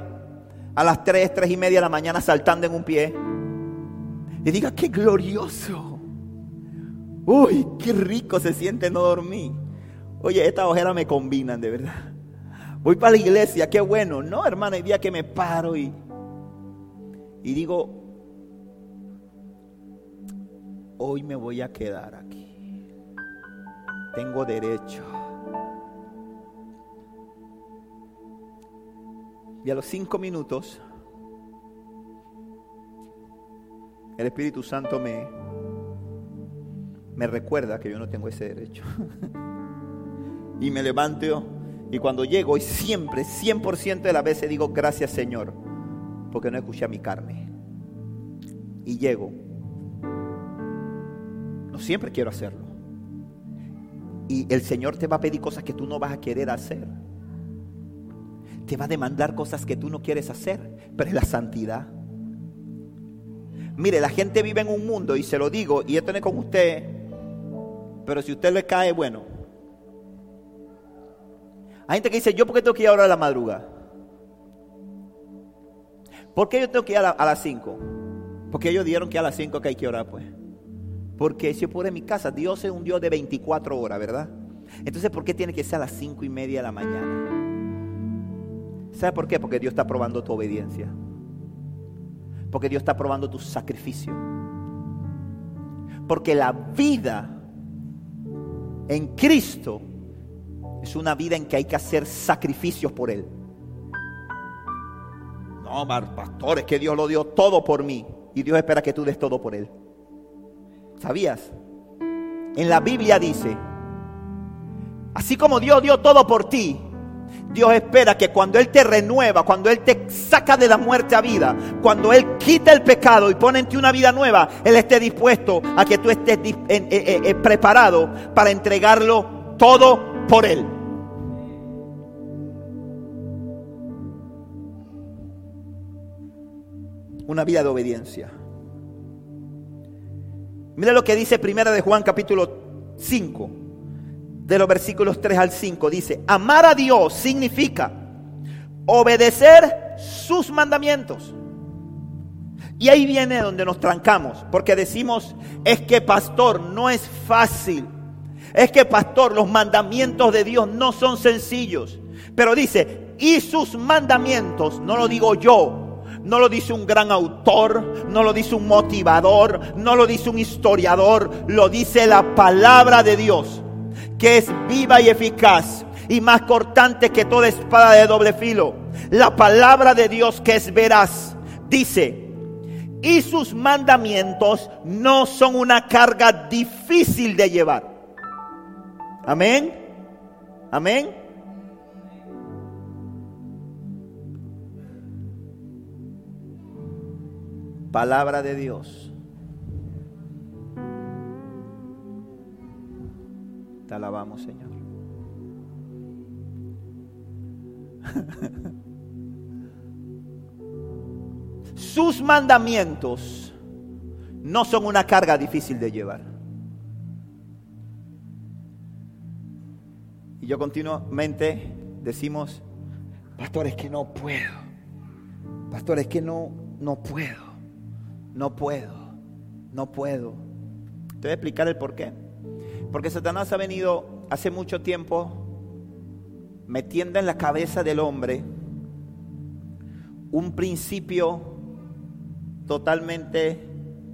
a las 3, 3 y media de la mañana saltando en un pie. Y diga, qué glorioso. Uy, qué rico se siente no dormir. Oye, estas ojeras me combinan, de verdad. Voy para la iglesia, qué bueno. No, hermano, hay día que me paro y, y digo, hoy me voy a quedar aquí. Tengo derecho. Y a los cinco minutos, el Espíritu Santo me, me recuerda que yo no tengo ese derecho. (laughs) y me levanto y cuando llego, y siempre, 100% de las veces digo, gracias Señor, porque no escuché a mi carne. Y llego. No siempre quiero hacerlo. Y el Señor te va a pedir cosas que tú no vas a querer hacer te va a demandar cosas que tú no quieres hacer, pero es la santidad. Mire, la gente vive en un mundo, y se lo digo, y esto no es con usted, pero si usted le cae, bueno. Hay gente que dice, ¿yo por qué tengo que ir ahora a la madrugada? ¿Por qué yo tengo que ir a, las 5? Porque ellos dijeron que a las 5 que hay que orar, pues. Porque si yo puedo en mi casa, Dios es un Dios de 24 horas, ¿verdad? Entonces, ¿por qué tiene que ser a las 5 y media de la mañana? ¿Sabe por qué? Porque Dios está probando tu obediencia. Porque Dios está probando tu sacrificio. Porque la vida en Cristo es una vida en que hay que hacer sacrificios por Él. No, pastor, es que Dios lo dio todo por mí. Y Dios espera que tú des todo por Él. ¿Sabías? En la Biblia dice, así como Dios dio todo por ti, Dios espera que cuando Él te renueva, cuando Él te saca de la muerte a vida, cuando Él quita el pecado y pone en ti una vida nueva, Él esté dispuesto a que tú estés eh, eh, eh, preparado para entregarlo todo por Él. Una vida de obediencia. Mira lo que dice Primera de Juan capítulo 5 de los versículos 3 al 5. Dice, amar a Dios significa obedecer sus mandamientos. Y ahí viene donde nos trancamos, porque decimos, es que pastor, no es fácil. Es que pastor, los mandamientos de Dios no son sencillos. Pero dice, y sus mandamientos, no lo digo yo, no lo dice un gran autor, no lo dice un motivador, no lo dice un historiador, lo dice la palabra de Dios que es viva y eficaz y más cortante que toda espada de doble filo. La palabra de Dios que es veraz dice, y sus mandamientos no son una carga difícil de llevar. Amén. Amén. Palabra de Dios. alabamos, Señor. (laughs) Sus mandamientos no son una carga difícil de llevar. Y yo continuamente decimos, pastor, es que no puedo. Pastor, es que no, no puedo. No puedo. No puedo. Te voy a explicar el por qué. Porque Satanás ha venido hace mucho tiempo metiendo en la cabeza del hombre un principio totalmente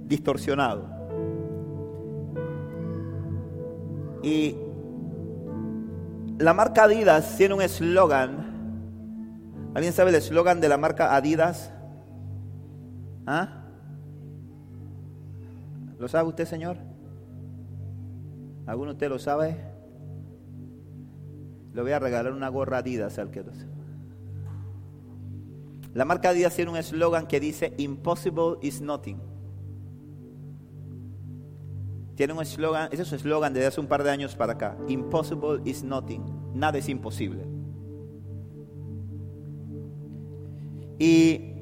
distorsionado. Y la marca Adidas tiene un eslogan. ¿Alguien sabe el eslogan de la marca Adidas? ¿Ah? ¿Lo sabe usted, señor? ¿Alguno de usted lo sabe? Le voy a regalar una gorra Adidas al que lo sabe. La marca Adidas tiene un eslogan que dice Impossible is nothing. Tiene un eslogan, ese es su eslogan desde hace un par de años para acá. Impossible is nothing. Nada es imposible. Y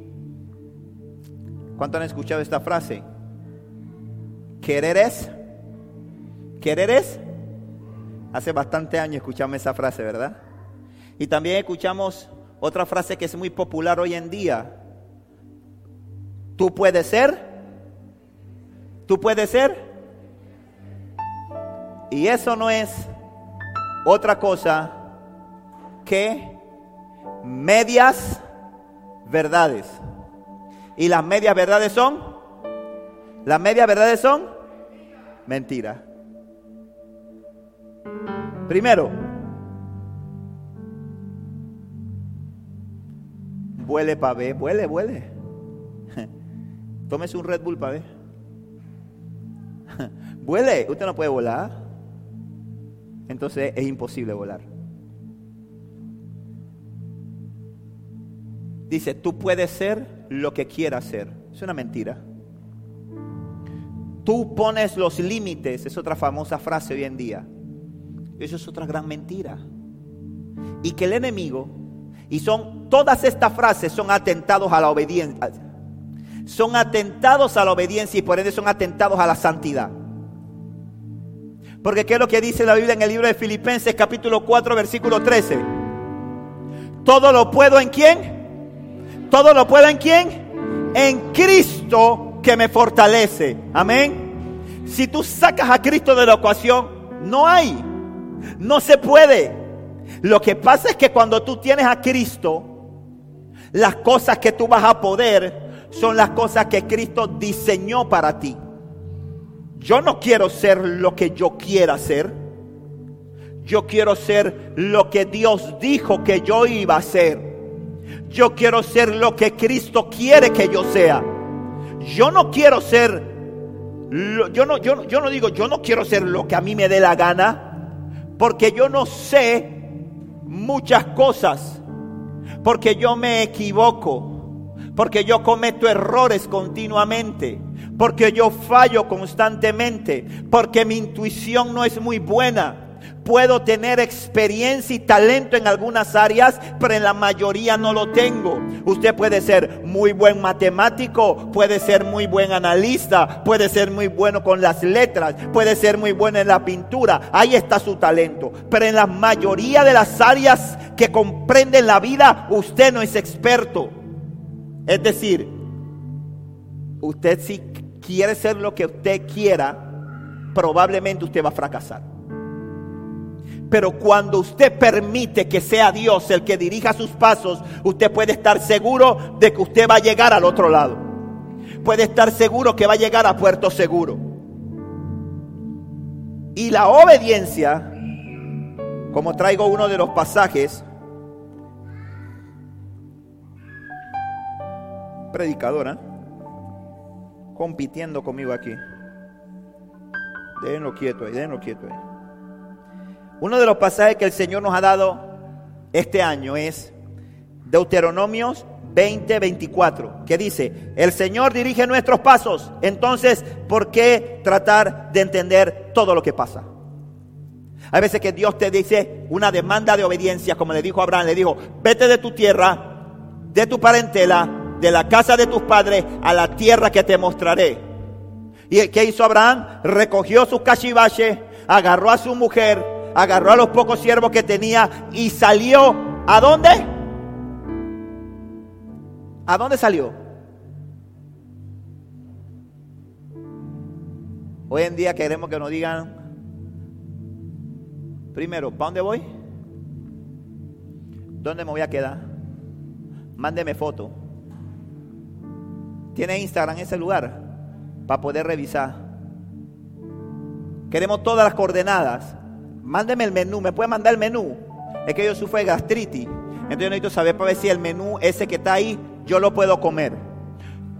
¿cuánto han escuchado esta frase? Querer es Querer es, hace bastante años escuchamos esa frase, ¿verdad? Y también escuchamos otra frase que es muy popular hoy en día. Tú puedes ser, tú puedes ser. Y eso no es otra cosa que medias verdades. Y las medias verdades son, las medias verdades son mentiras. Primero, vuele ver, vuele, vuele. (laughs) Tómese un Red Bull ver. (laughs) Vuele, usted no puede volar. Entonces es imposible volar. Dice, tú puedes ser lo que quieras ser. Es una mentira. Tú pones los límites, es otra famosa frase hoy en día. Eso es otra gran mentira. Y que el enemigo, y son todas estas frases son atentados a la obediencia. Son atentados a la obediencia y por ende son atentados a la santidad. Porque ¿qué es lo que dice la Biblia en el libro de Filipenses capítulo 4 versículo 13? Todo lo puedo en quién? Todo lo puedo en quién? En Cristo que me fortalece. Amén. Si tú sacas a Cristo de la ecuación, no hay no se puede. Lo que pasa es que cuando tú tienes a Cristo, las cosas que tú vas a poder son las cosas que Cristo diseñó para ti. Yo no quiero ser lo que yo quiera ser. Yo quiero ser lo que Dios dijo que yo iba a ser. Yo quiero ser lo que Cristo quiere que yo sea. Yo no quiero ser, yo no, yo, yo no digo, yo no quiero ser lo que a mí me dé la gana, porque yo no sé muchas cosas, porque yo me equivoco, porque yo cometo errores continuamente, porque yo fallo constantemente, porque mi intuición no es muy buena Puedo tener experiencia y talento en algunas áreas, pero en la mayoría no lo tengo. Usted puede ser muy buen matemático, puede ser muy buen analista, puede ser muy bueno con las letras, puede ser muy bueno en la pintura. Ahí está su talento. Pero en la mayoría de las áreas que comprenden la vida, usted no es experto. Es decir, usted si quiere ser lo que usted quiera, probablemente usted va a fracasar. Pero cuando usted permite que sea Dios el que dirija sus pasos, usted puede estar seguro de que usted va a llegar al otro lado. Puede estar seguro que va a llegar a puerto seguro. Y la obediencia, como traigo uno de los pasajes, predicadora, compitiendo conmigo aquí. Déjenlo quieto ahí, déjenlo quieto ahí. Uno de los pasajes que el Señor nos ha dado este año es Deuteronomios 20, 24, que dice, el Señor dirige nuestros pasos, entonces, ¿por qué tratar de entender todo lo que pasa? Hay veces que Dios te dice una demanda de obediencia, como le dijo Abraham, le dijo, vete de tu tierra, de tu parentela, de la casa de tus padres, a la tierra que te mostraré. ¿Y qué hizo Abraham? Recogió sus cachivaches, agarró a su mujer, agarró a los pocos siervos que tenía y salió. ¿A dónde? ¿A dónde salió? Hoy en día queremos que nos digan, primero, ¿para dónde voy? ¿Dónde me voy a quedar? Mándeme foto. ¿Tiene Instagram ese lugar? Para poder revisar. Queremos todas las coordenadas. Mándeme el menú, ¿me puede mandar el menú? Es que yo sufro de gastritis. Entonces necesito saber para ver si el menú ese que está ahí, yo lo puedo comer.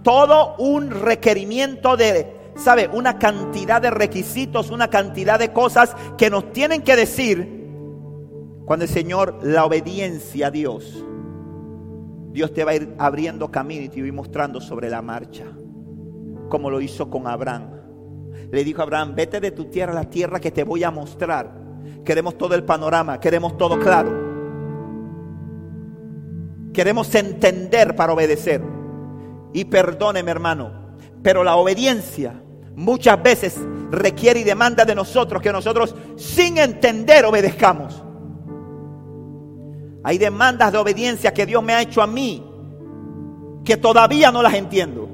Todo un requerimiento de, ¿sabe? Una cantidad de requisitos, una cantidad de cosas que nos tienen que decir cuando el Señor, la obediencia a Dios, Dios te va a ir abriendo camino y te va a ir mostrando sobre la marcha, como lo hizo con Abraham. Le dijo a Abraham, vete de tu tierra a la tierra que te voy a mostrar. Queremos todo el panorama, queremos todo claro. Queremos entender para obedecer. Y perdóneme hermano, pero la obediencia muchas veces requiere y demanda de nosotros que nosotros sin entender obedezcamos. Hay demandas de obediencia que Dios me ha hecho a mí que todavía no las entiendo.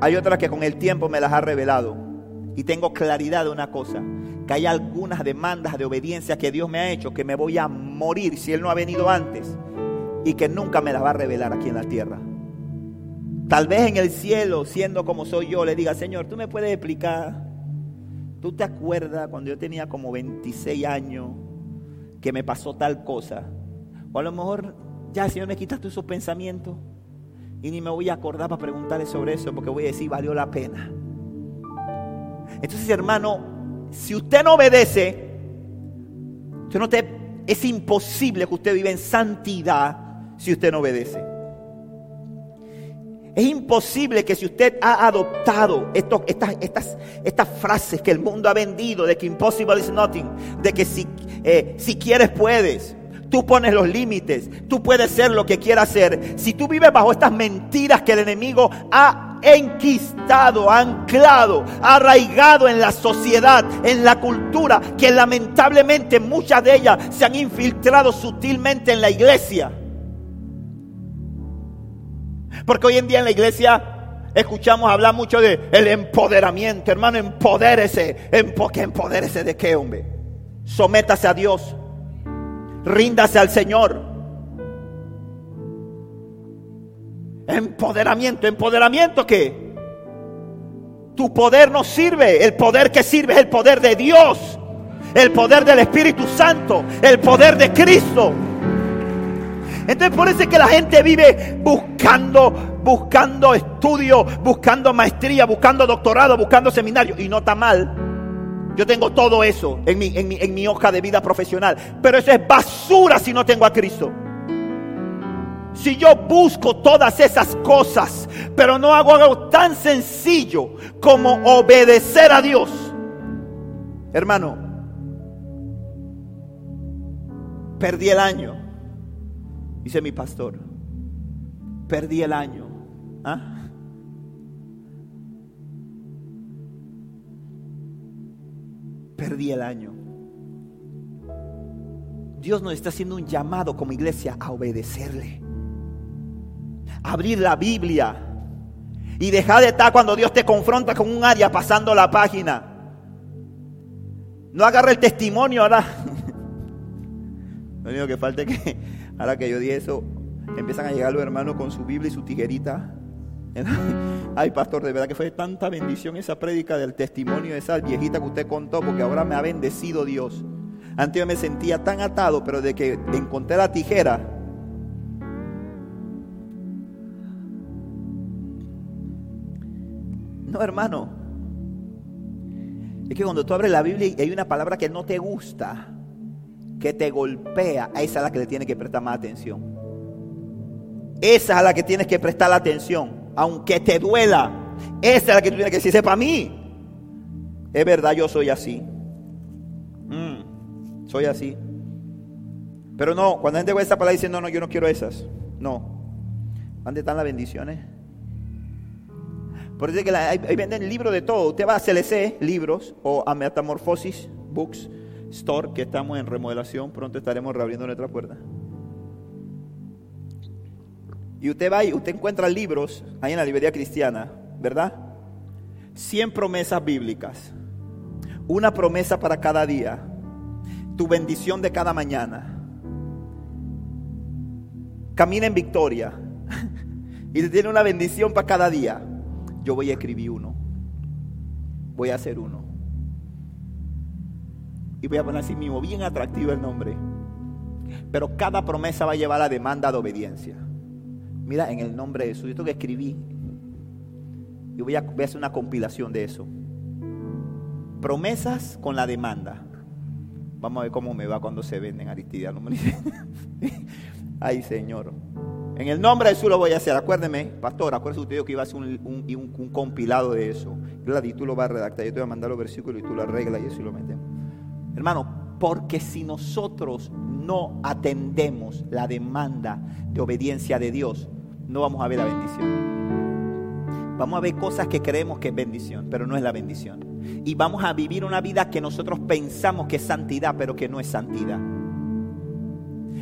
Hay otras que con el tiempo me las ha revelado. Y tengo claridad de una cosa, que hay algunas demandas de obediencia que Dios me ha hecho, que me voy a morir si Él no ha venido antes y que nunca me las va a revelar aquí en la tierra. Tal vez en el cielo, siendo como soy yo, le diga, Señor, tú me puedes explicar, tú te acuerdas cuando yo tenía como 26 años que me pasó tal cosa. O a lo mejor ya Señor me quita todos esos pensamientos y ni me voy a acordar para preguntarle sobre eso porque voy a decir, valió la pena. Entonces, hermano, si usted no obedece, usted es imposible que usted viva en santidad si usted no obedece. Es imposible que si usted ha adoptado estas, estas, estas, frases que el mundo ha vendido de que impossible is nothing, de que si, eh, si quieres puedes, tú pones los límites, tú puedes ser lo que quieras ser. Si tú vives bajo estas mentiras que el enemigo ha enquistado, anclado, arraigado en la sociedad, en la cultura, que lamentablemente muchas de ellas se han infiltrado sutilmente en la iglesia. Porque hoy en día en la iglesia escuchamos hablar mucho de el empoderamiento, hermano, empodérese, ¿qué empodérese de qué, hombre? Sométase a Dios, ríndase al Señor. Empoderamiento, empoderamiento que tu poder no sirve, el poder que sirve es el poder de Dios, el poder del Espíritu Santo, el poder de Cristo. Entonces por eso es que la gente vive buscando, buscando estudio, buscando maestría, buscando doctorado, buscando seminario. Y no está mal. Yo tengo todo eso en mi, en mi, en mi hoja de vida profesional. Pero eso es basura si no tengo a Cristo. Si yo busco todas esas cosas, pero no hago algo tan sencillo como obedecer a Dios, hermano, perdí el año, dice mi pastor, perdí el año. ¿Ah? Perdí el año. Dios nos está haciendo un llamado como iglesia a obedecerle abrir la Biblia y dejar de estar cuando Dios te confronta con un área pasando la página. No agarre el testimonio ahora. (laughs) Lo único que falta es que ahora que yo di eso, empiezan a llegar los hermanos con su Biblia y su tijerita. Ay, pastor, de verdad que fue tanta bendición esa prédica del testimonio de esa viejita que usted contó, porque ahora me ha bendecido Dios. Antes yo me sentía tan atado, pero de que encontré la tijera, No, hermano. Es que cuando tú abres la Biblia y hay una palabra que no te gusta, que te golpea, esa es la que le tienes que prestar más atención. Esa es la que tienes que prestar la atención, aunque te duela. Esa es la que tú tienes que decir, sepa a mí. Es verdad, yo soy así. Mm, soy así. Pero no, cuando la gente ve esa palabra dice, no, no, yo no quiero esas. No. ¿Dónde están las bendiciones? Por eso que ahí, venden libros de todo. Usted va a CLC, libros, o a Metamorfosis Books Store, que estamos en remodelación. Pronto estaremos reabriendo nuestra puerta. Y usted va y usted encuentra libros ahí en la librería cristiana, ¿verdad? 100 promesas bíblicas. Una promesa para cada día. Tu bendición de cada mañana. Camina en victoria. (laughs) y tiene una bendición para cada día yo voy a escribir uno. Voy a hacer uno. Y voy a poner así mismo, bien atractivo el nombre. Pero cada promesa va a llevar la demanda de obediencia. Mira, en el nombre de Jesús, yo que escribir. Y voy a, hacer una compilación de eso. Promesas con la demanda. Vamos a ver cómo me va cuando se venden Aristidia. (laughs) Ay, Señor. En el nombre de Jesús lo voy a hacer. Acuérdeme, pastor, acuérdese usted que iba a hacer un, compilado de eso. Y tú lo vas a redactar. Yo te voy a mandar los versículos y tú lo arreglas y eso lo metemos. Hermano, porque si nosotros no atendemos la demanda de obediencia de Dios, no vamos a ver la bendición. Vamos a ver cosas que creemos que es bendición, pero no es la bendición. Y vamos a vivir una vida que nosotros pensamos que es santidad, pero que no es santidad.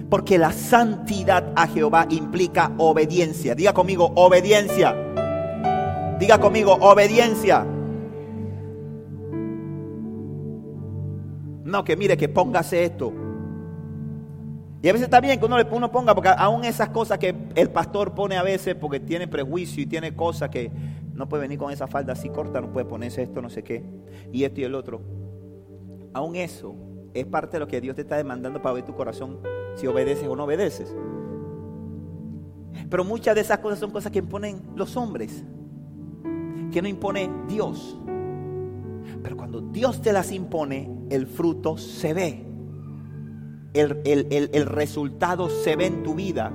Porque la santidad a Jehová implica obediencia. Diga conmigo, obediencia. Diga conmigo, obediencia. No, que mire, que póngase esto. Y a veces está bien que uno, uno ponga, porque aún esas cosas que el pastor pone a veces, porque tiene prejuicio y tiene cosas que no puede venir con esa falda así corta, no puede ponerse esto, no sé qué, y esto y el otro. Aún eso es parte de lo que Dios te está demandando para ver tu corazón si obedeces o no obedeces. Pero muchas de esas cosas son cosas que imponen los hombres, que no impone Dios. Pero cuando Dios te las impone, el fruto se ve. El, el, resultado se ve en tu vida.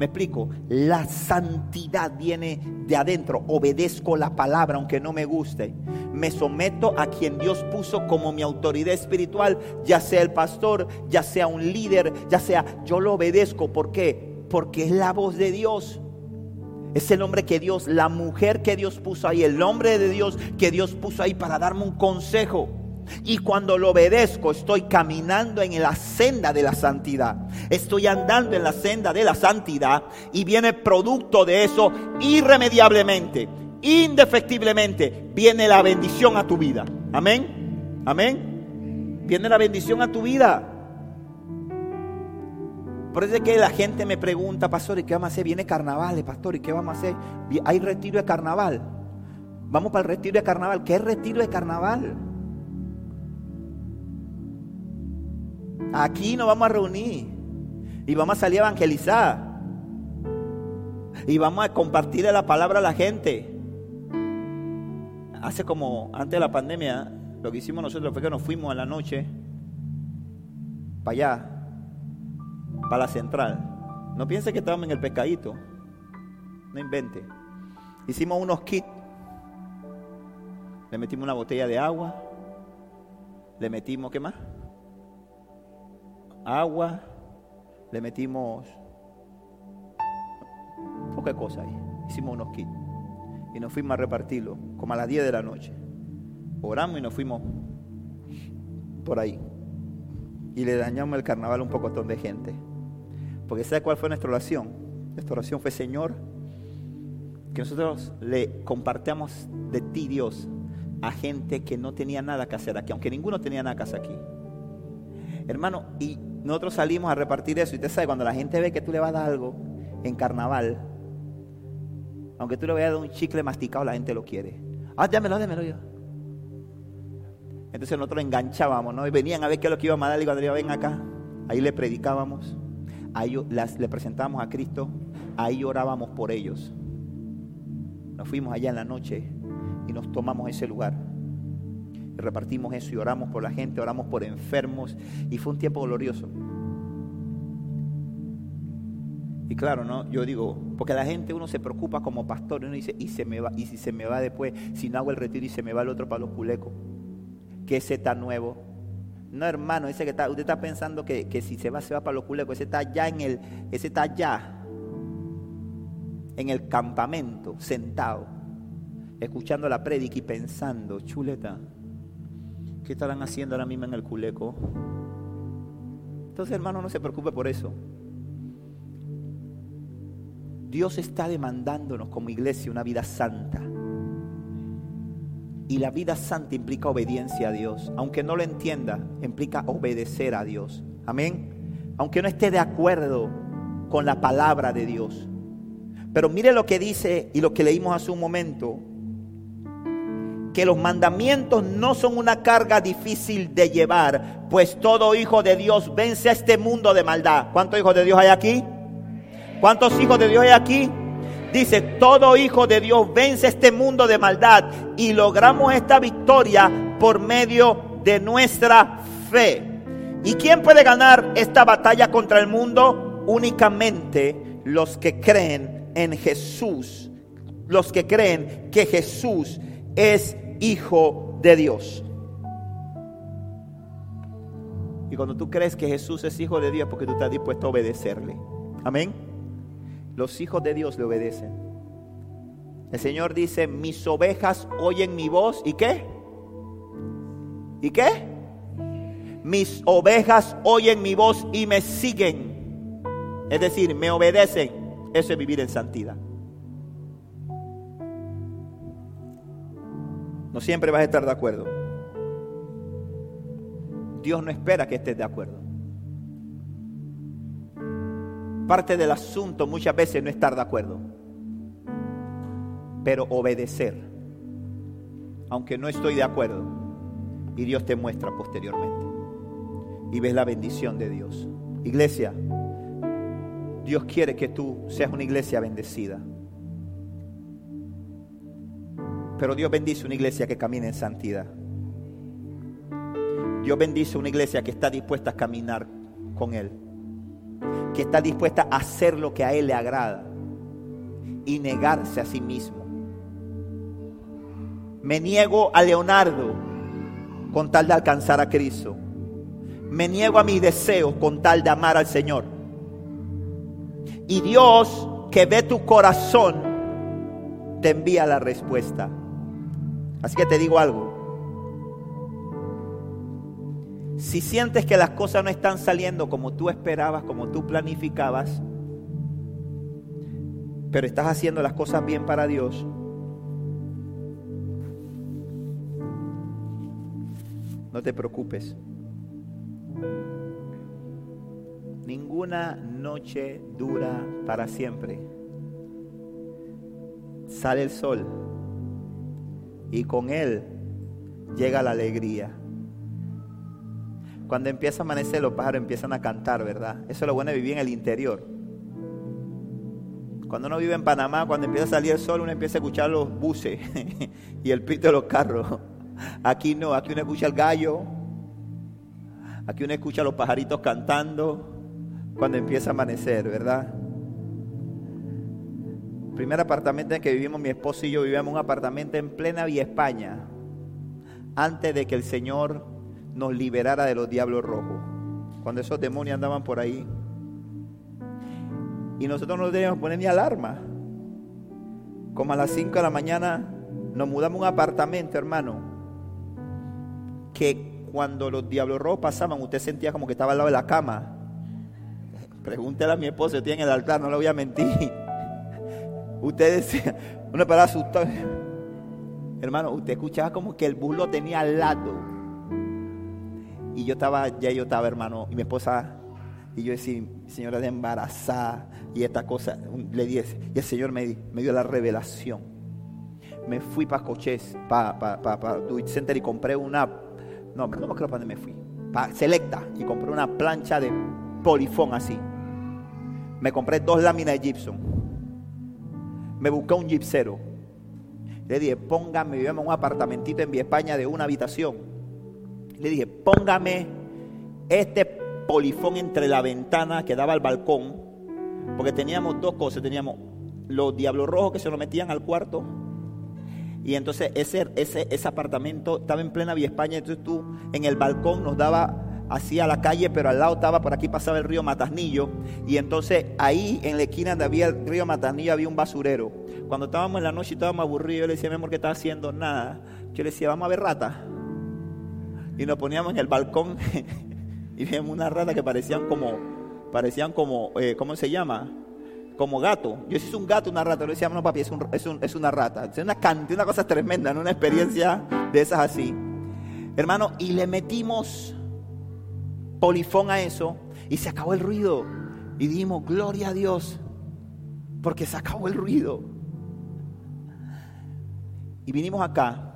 Me explico, la santidad viene de adentro. Obedezco la palabra aunque no me guste. Me someto a quien Dios puso como mi autoridad espiritual, ya sea el pastor, ya sea un líder, ya sea, yo lo obedezco. ¿Por qué? Porque es la voz de Dios. Es el hombre que Dios, la mujer que Dios puso ahí, el hombre de Dios que Dios puso ahí para darme un consejo. Y cuando lo obedezco, estoy caminando en la senda de la santidad. Estoy andando en la senda de la santidad y viene producto de eso irremediablemente, indefectiblemente, viene la bendición a tu vida. Amén. Amén. Viene la bendición a tu vida. Por eso es que la gente me pregunta, pastor, ¿y qué vamos a hacer? Viene carnaval, pastor, ¿y qué vamos a hacer? Hay retiro de carnaval. Vamos para el retiro de carnaval. ¿Qué retiro de carnaval? Aquí nos vamos a reunir. Y vamos a salir a evangelizar. Y vamos a compartirle la palabra a la gente. Hace como, antes de la pandemia, lo que hicimos nosotros fue que nos fuimos a la noche para allá, para la central. No piense que estábamos en el pescadito. No invente. Hicimos unos kits. Le metimos una botella de agua. Le metimos, ¿qué más? Agua. Le metimos poca cosa ahí. Hicimos unos kits. Y nos fuimos a repartirlo, como a las 10 de la noche. Oramos y nos fuimos por ahí. Y le dañamos el carnaval a un pocotón de gente. Porque ¿sabe cuál fue nuestra oración? Nuestra oración fue, Señor, que nosotros le compartamos de ti, Dios, a gente que no tenía nada que hacer aquí, aunque ninguno tenía nada que hacer aquí. Hermano, y nosotros salimos a repartir eso. Y usted sabe, cuando la gente ve que tú le vas a dar algo en carnaval, aunque tú le vayas a dar un chicle masticado, la gente lo quiere. Ah, dámelo, dámelo yo. Entonces nosotros enganchábamos, ¿no? Y venían a ver qué es lo que íbamos a dar y cuando iban ven acá, ahí le predicábamos, ahí le presentábamos a Cristo, ahí orábamos por ellos. Nos fuimos allá en la noche y nos tomamos ese lugar. Repartimos eso y oramos por la gente, oramos por enfermos y fue un tiempo glorioso. Y claro, ¿no? Yo digo, porque la gente uno se preocupa como pastor uno dice, y se me va, y si se me va después, si no hago el retiro y se me va el otro para los culecos que ese está nuevo. No, hermano, ese que está, usted está pensando que, si se va, se va para los culecos. Ese está allá en el, ese está allá, en el campamento, sentado, escuchando la prédica y pensando, chuleta, ¿qué estarán haciendo ahora mismo en el culeco? Entonces, hermano, no se preocupe por eso. Dios está demandándonos como iglesia una vida santa. Y la vida santa implica obediencia a Dios. Aunque no lo entienda, implica obedecer a Dios. Amén. Aunque no esté de acuerdo con la palabra de Dios. Pero mire lo que dice y lo que leímos hace un momento. Que los mandamientos no son una carga difícil de llevar, pues todo hijo de Dios vence a este mundo de maldad. ¿Cuántos hijos de Dios hay aquí? ¿Cuántos hijos de Dios hay aquí? Dice, todo hijo de Dios vence este mundo de maldad y logramos esta victoria por medio de nuestra fe. ¿Y quién puede ganar esta batalla contra el mundo? Únicamente los que creen en Jesús, los que creen que Jesús es hijo de Dios. Y cuando tú crees que Jesús es hijo de Dios, porque tú estás dispuesto a obedecerle. Amén. Los hijos de Dios le obedecen. El Señor dice, mis ovejas oyen mi voz. ¿Y qué? ¿Y qué? Mis ovejas oyen mi voz y me siguen. Es decir, me obedecen. Eso es vivir en santidad. No siempre vas a estar de acuerdo. Dios no espera que estés de acuerdo parte del asunto muchas veces no estar de acuerdo, pero obedecer, aunque no estoy de acuerdo, y Dios te muestra posteriormente. Y ves la bendición de Dios. Iglesia, Dios quiere que tú seas una iglesia bendecida. Pero Dios bendice una iglesia que camina en santidad. Dios bendice una iglesia que está dispuesta a caminar con Él que está dispuesta a hacer lo que a Él le agrada y negarse a sí mismo. Me niego a Leonardo con tal de alcanzar a Cristo. Me niego a mis deseos con tal de amar al Señor. Y Dios que ve tu corazón te envía la respuesta. Así que te digo algo. Si sientes que las cosas no están saliendo como tú esperabas, como tú planificabas, pero estás haciendo las cosas bien para Dios, no te preocupes. Ninguna noche dura para siempre. Sale el sol y con él llega la alegría. Cuando empieza a amanecer, los pájaros empiezan a cantar, ¿verdad? Eso es lo bueno de vivir en el interior. Cuando uno vive en Panamá, cuando empieza a salir el sol, uno empieza a escuchar los buses (laughs) y el pito de los carros. Aquí no, aquí uno escucha el gallo, aquí uno escucha a los pajaritos cantando cuando empieza a amanecer, ¿verdad? Primer apartamento en que vivimos, mi esposo y yo vivíamos un apartamento en plena Vía España, antes de que el Señor nos liberara de los diablos rojos, cuando esos demonios andaban por ahí. Y nosotros no teníamos poner ni alarma. Como a las 5 de la mañana nos mudamos a un apartamento, hermano, que cuando los diablos rojos pasaban, usted sentía como que estaba al lado de la cama. Pregúntele a mi esposo, estoy en el altar, no le voy a mentir. Usted decía, (laughs) una palabra asustada. Hermano, usted escuchaba como que el bus lo tenía al lado. Y yo estaba, ya yo estaba, hermano, y mi esposa, y yo decía, señora de embarazada, y esta cosa, le dije, y el Señor me, dio la revelación. Me fui para Coches, para pa, pa, pa, Center y compré una, no, no me acuerdo para dónde me fui, para Selecta, y compré una plancha de polifón así. Me compré dos láminas de gypsum me buscó un gipsero. Le dije, póngame, vivíamos en un apartamentito en Vía España de una habitación. Le dije, póngame este polifón entre la ventana que daba al balcón, porque teníamos dos cosas, teníamos los diablos rojos que se nos metían al cuarto, y entonces ese, ese, ese apartamento estaba en plena Vía España, entonces tú en el balcón nos daba hacia la calle, pero al lado estaba, por aquí pasaba el río Matasnillo, y entonces ahí en la esquina donde había el río Matasnillo había un basurero. Cuando estábamos en la noche y estábamos aburridos, yo le decía, mi amor, ¿qué estás haciendo? Nada. Yo le decía, vamos a ver rata. Y nos poníamos en el balcón (laughs) y vimos una rata que parecían como, parecían como, eh, ¿cómo se llama? Como gato. Yo es un gato, una rata. Le decía, no papi, es, un, es, es una rata. Es una cantidad, una cosa tremenda, ¿no? una experiencia de esas así. Hermano, y le metimos polifón a eso y se acabó el ruido. Y dimos, gloria a Dios, porque se acabó el ruido. Y vinimos acá.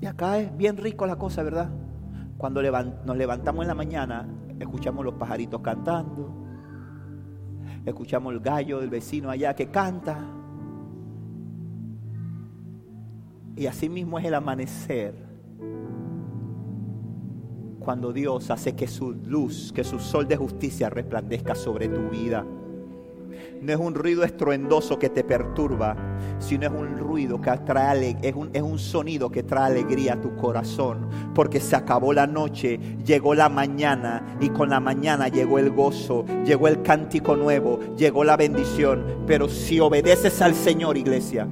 Y acá es bien rico la cosa, ¿verdad? Cuando nos levantamos en la mañana, escuchamos los pajaritos cantando. Escuchamos el gallo del vecino allá que canta. Y así mismo es el amanecer cuando Dios hace que su luz, que su sol de justicia resplandezca sobre tu vida. No es un ruido estruendoso que te perturba, sino es un ruido que trae, es un, es un sonido que trae alegría a tu corazón. Porque se acabó la noche, llegó la mañana y con la mañana llegó el gozo, llegó el cántico nuevo, llegó la bendición. Pero si obedeces al Señor, iglesia,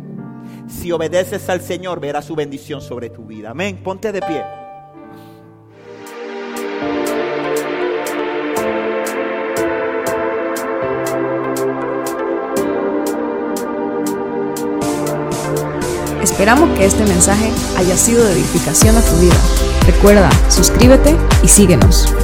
si obedeces al Señor, verás su bendición sobre tu vida. Amén. Ponte de pie. Esperamos que este mensaje haya sido de edificación a tu vida. Recuerda, suscríbete y síguenos.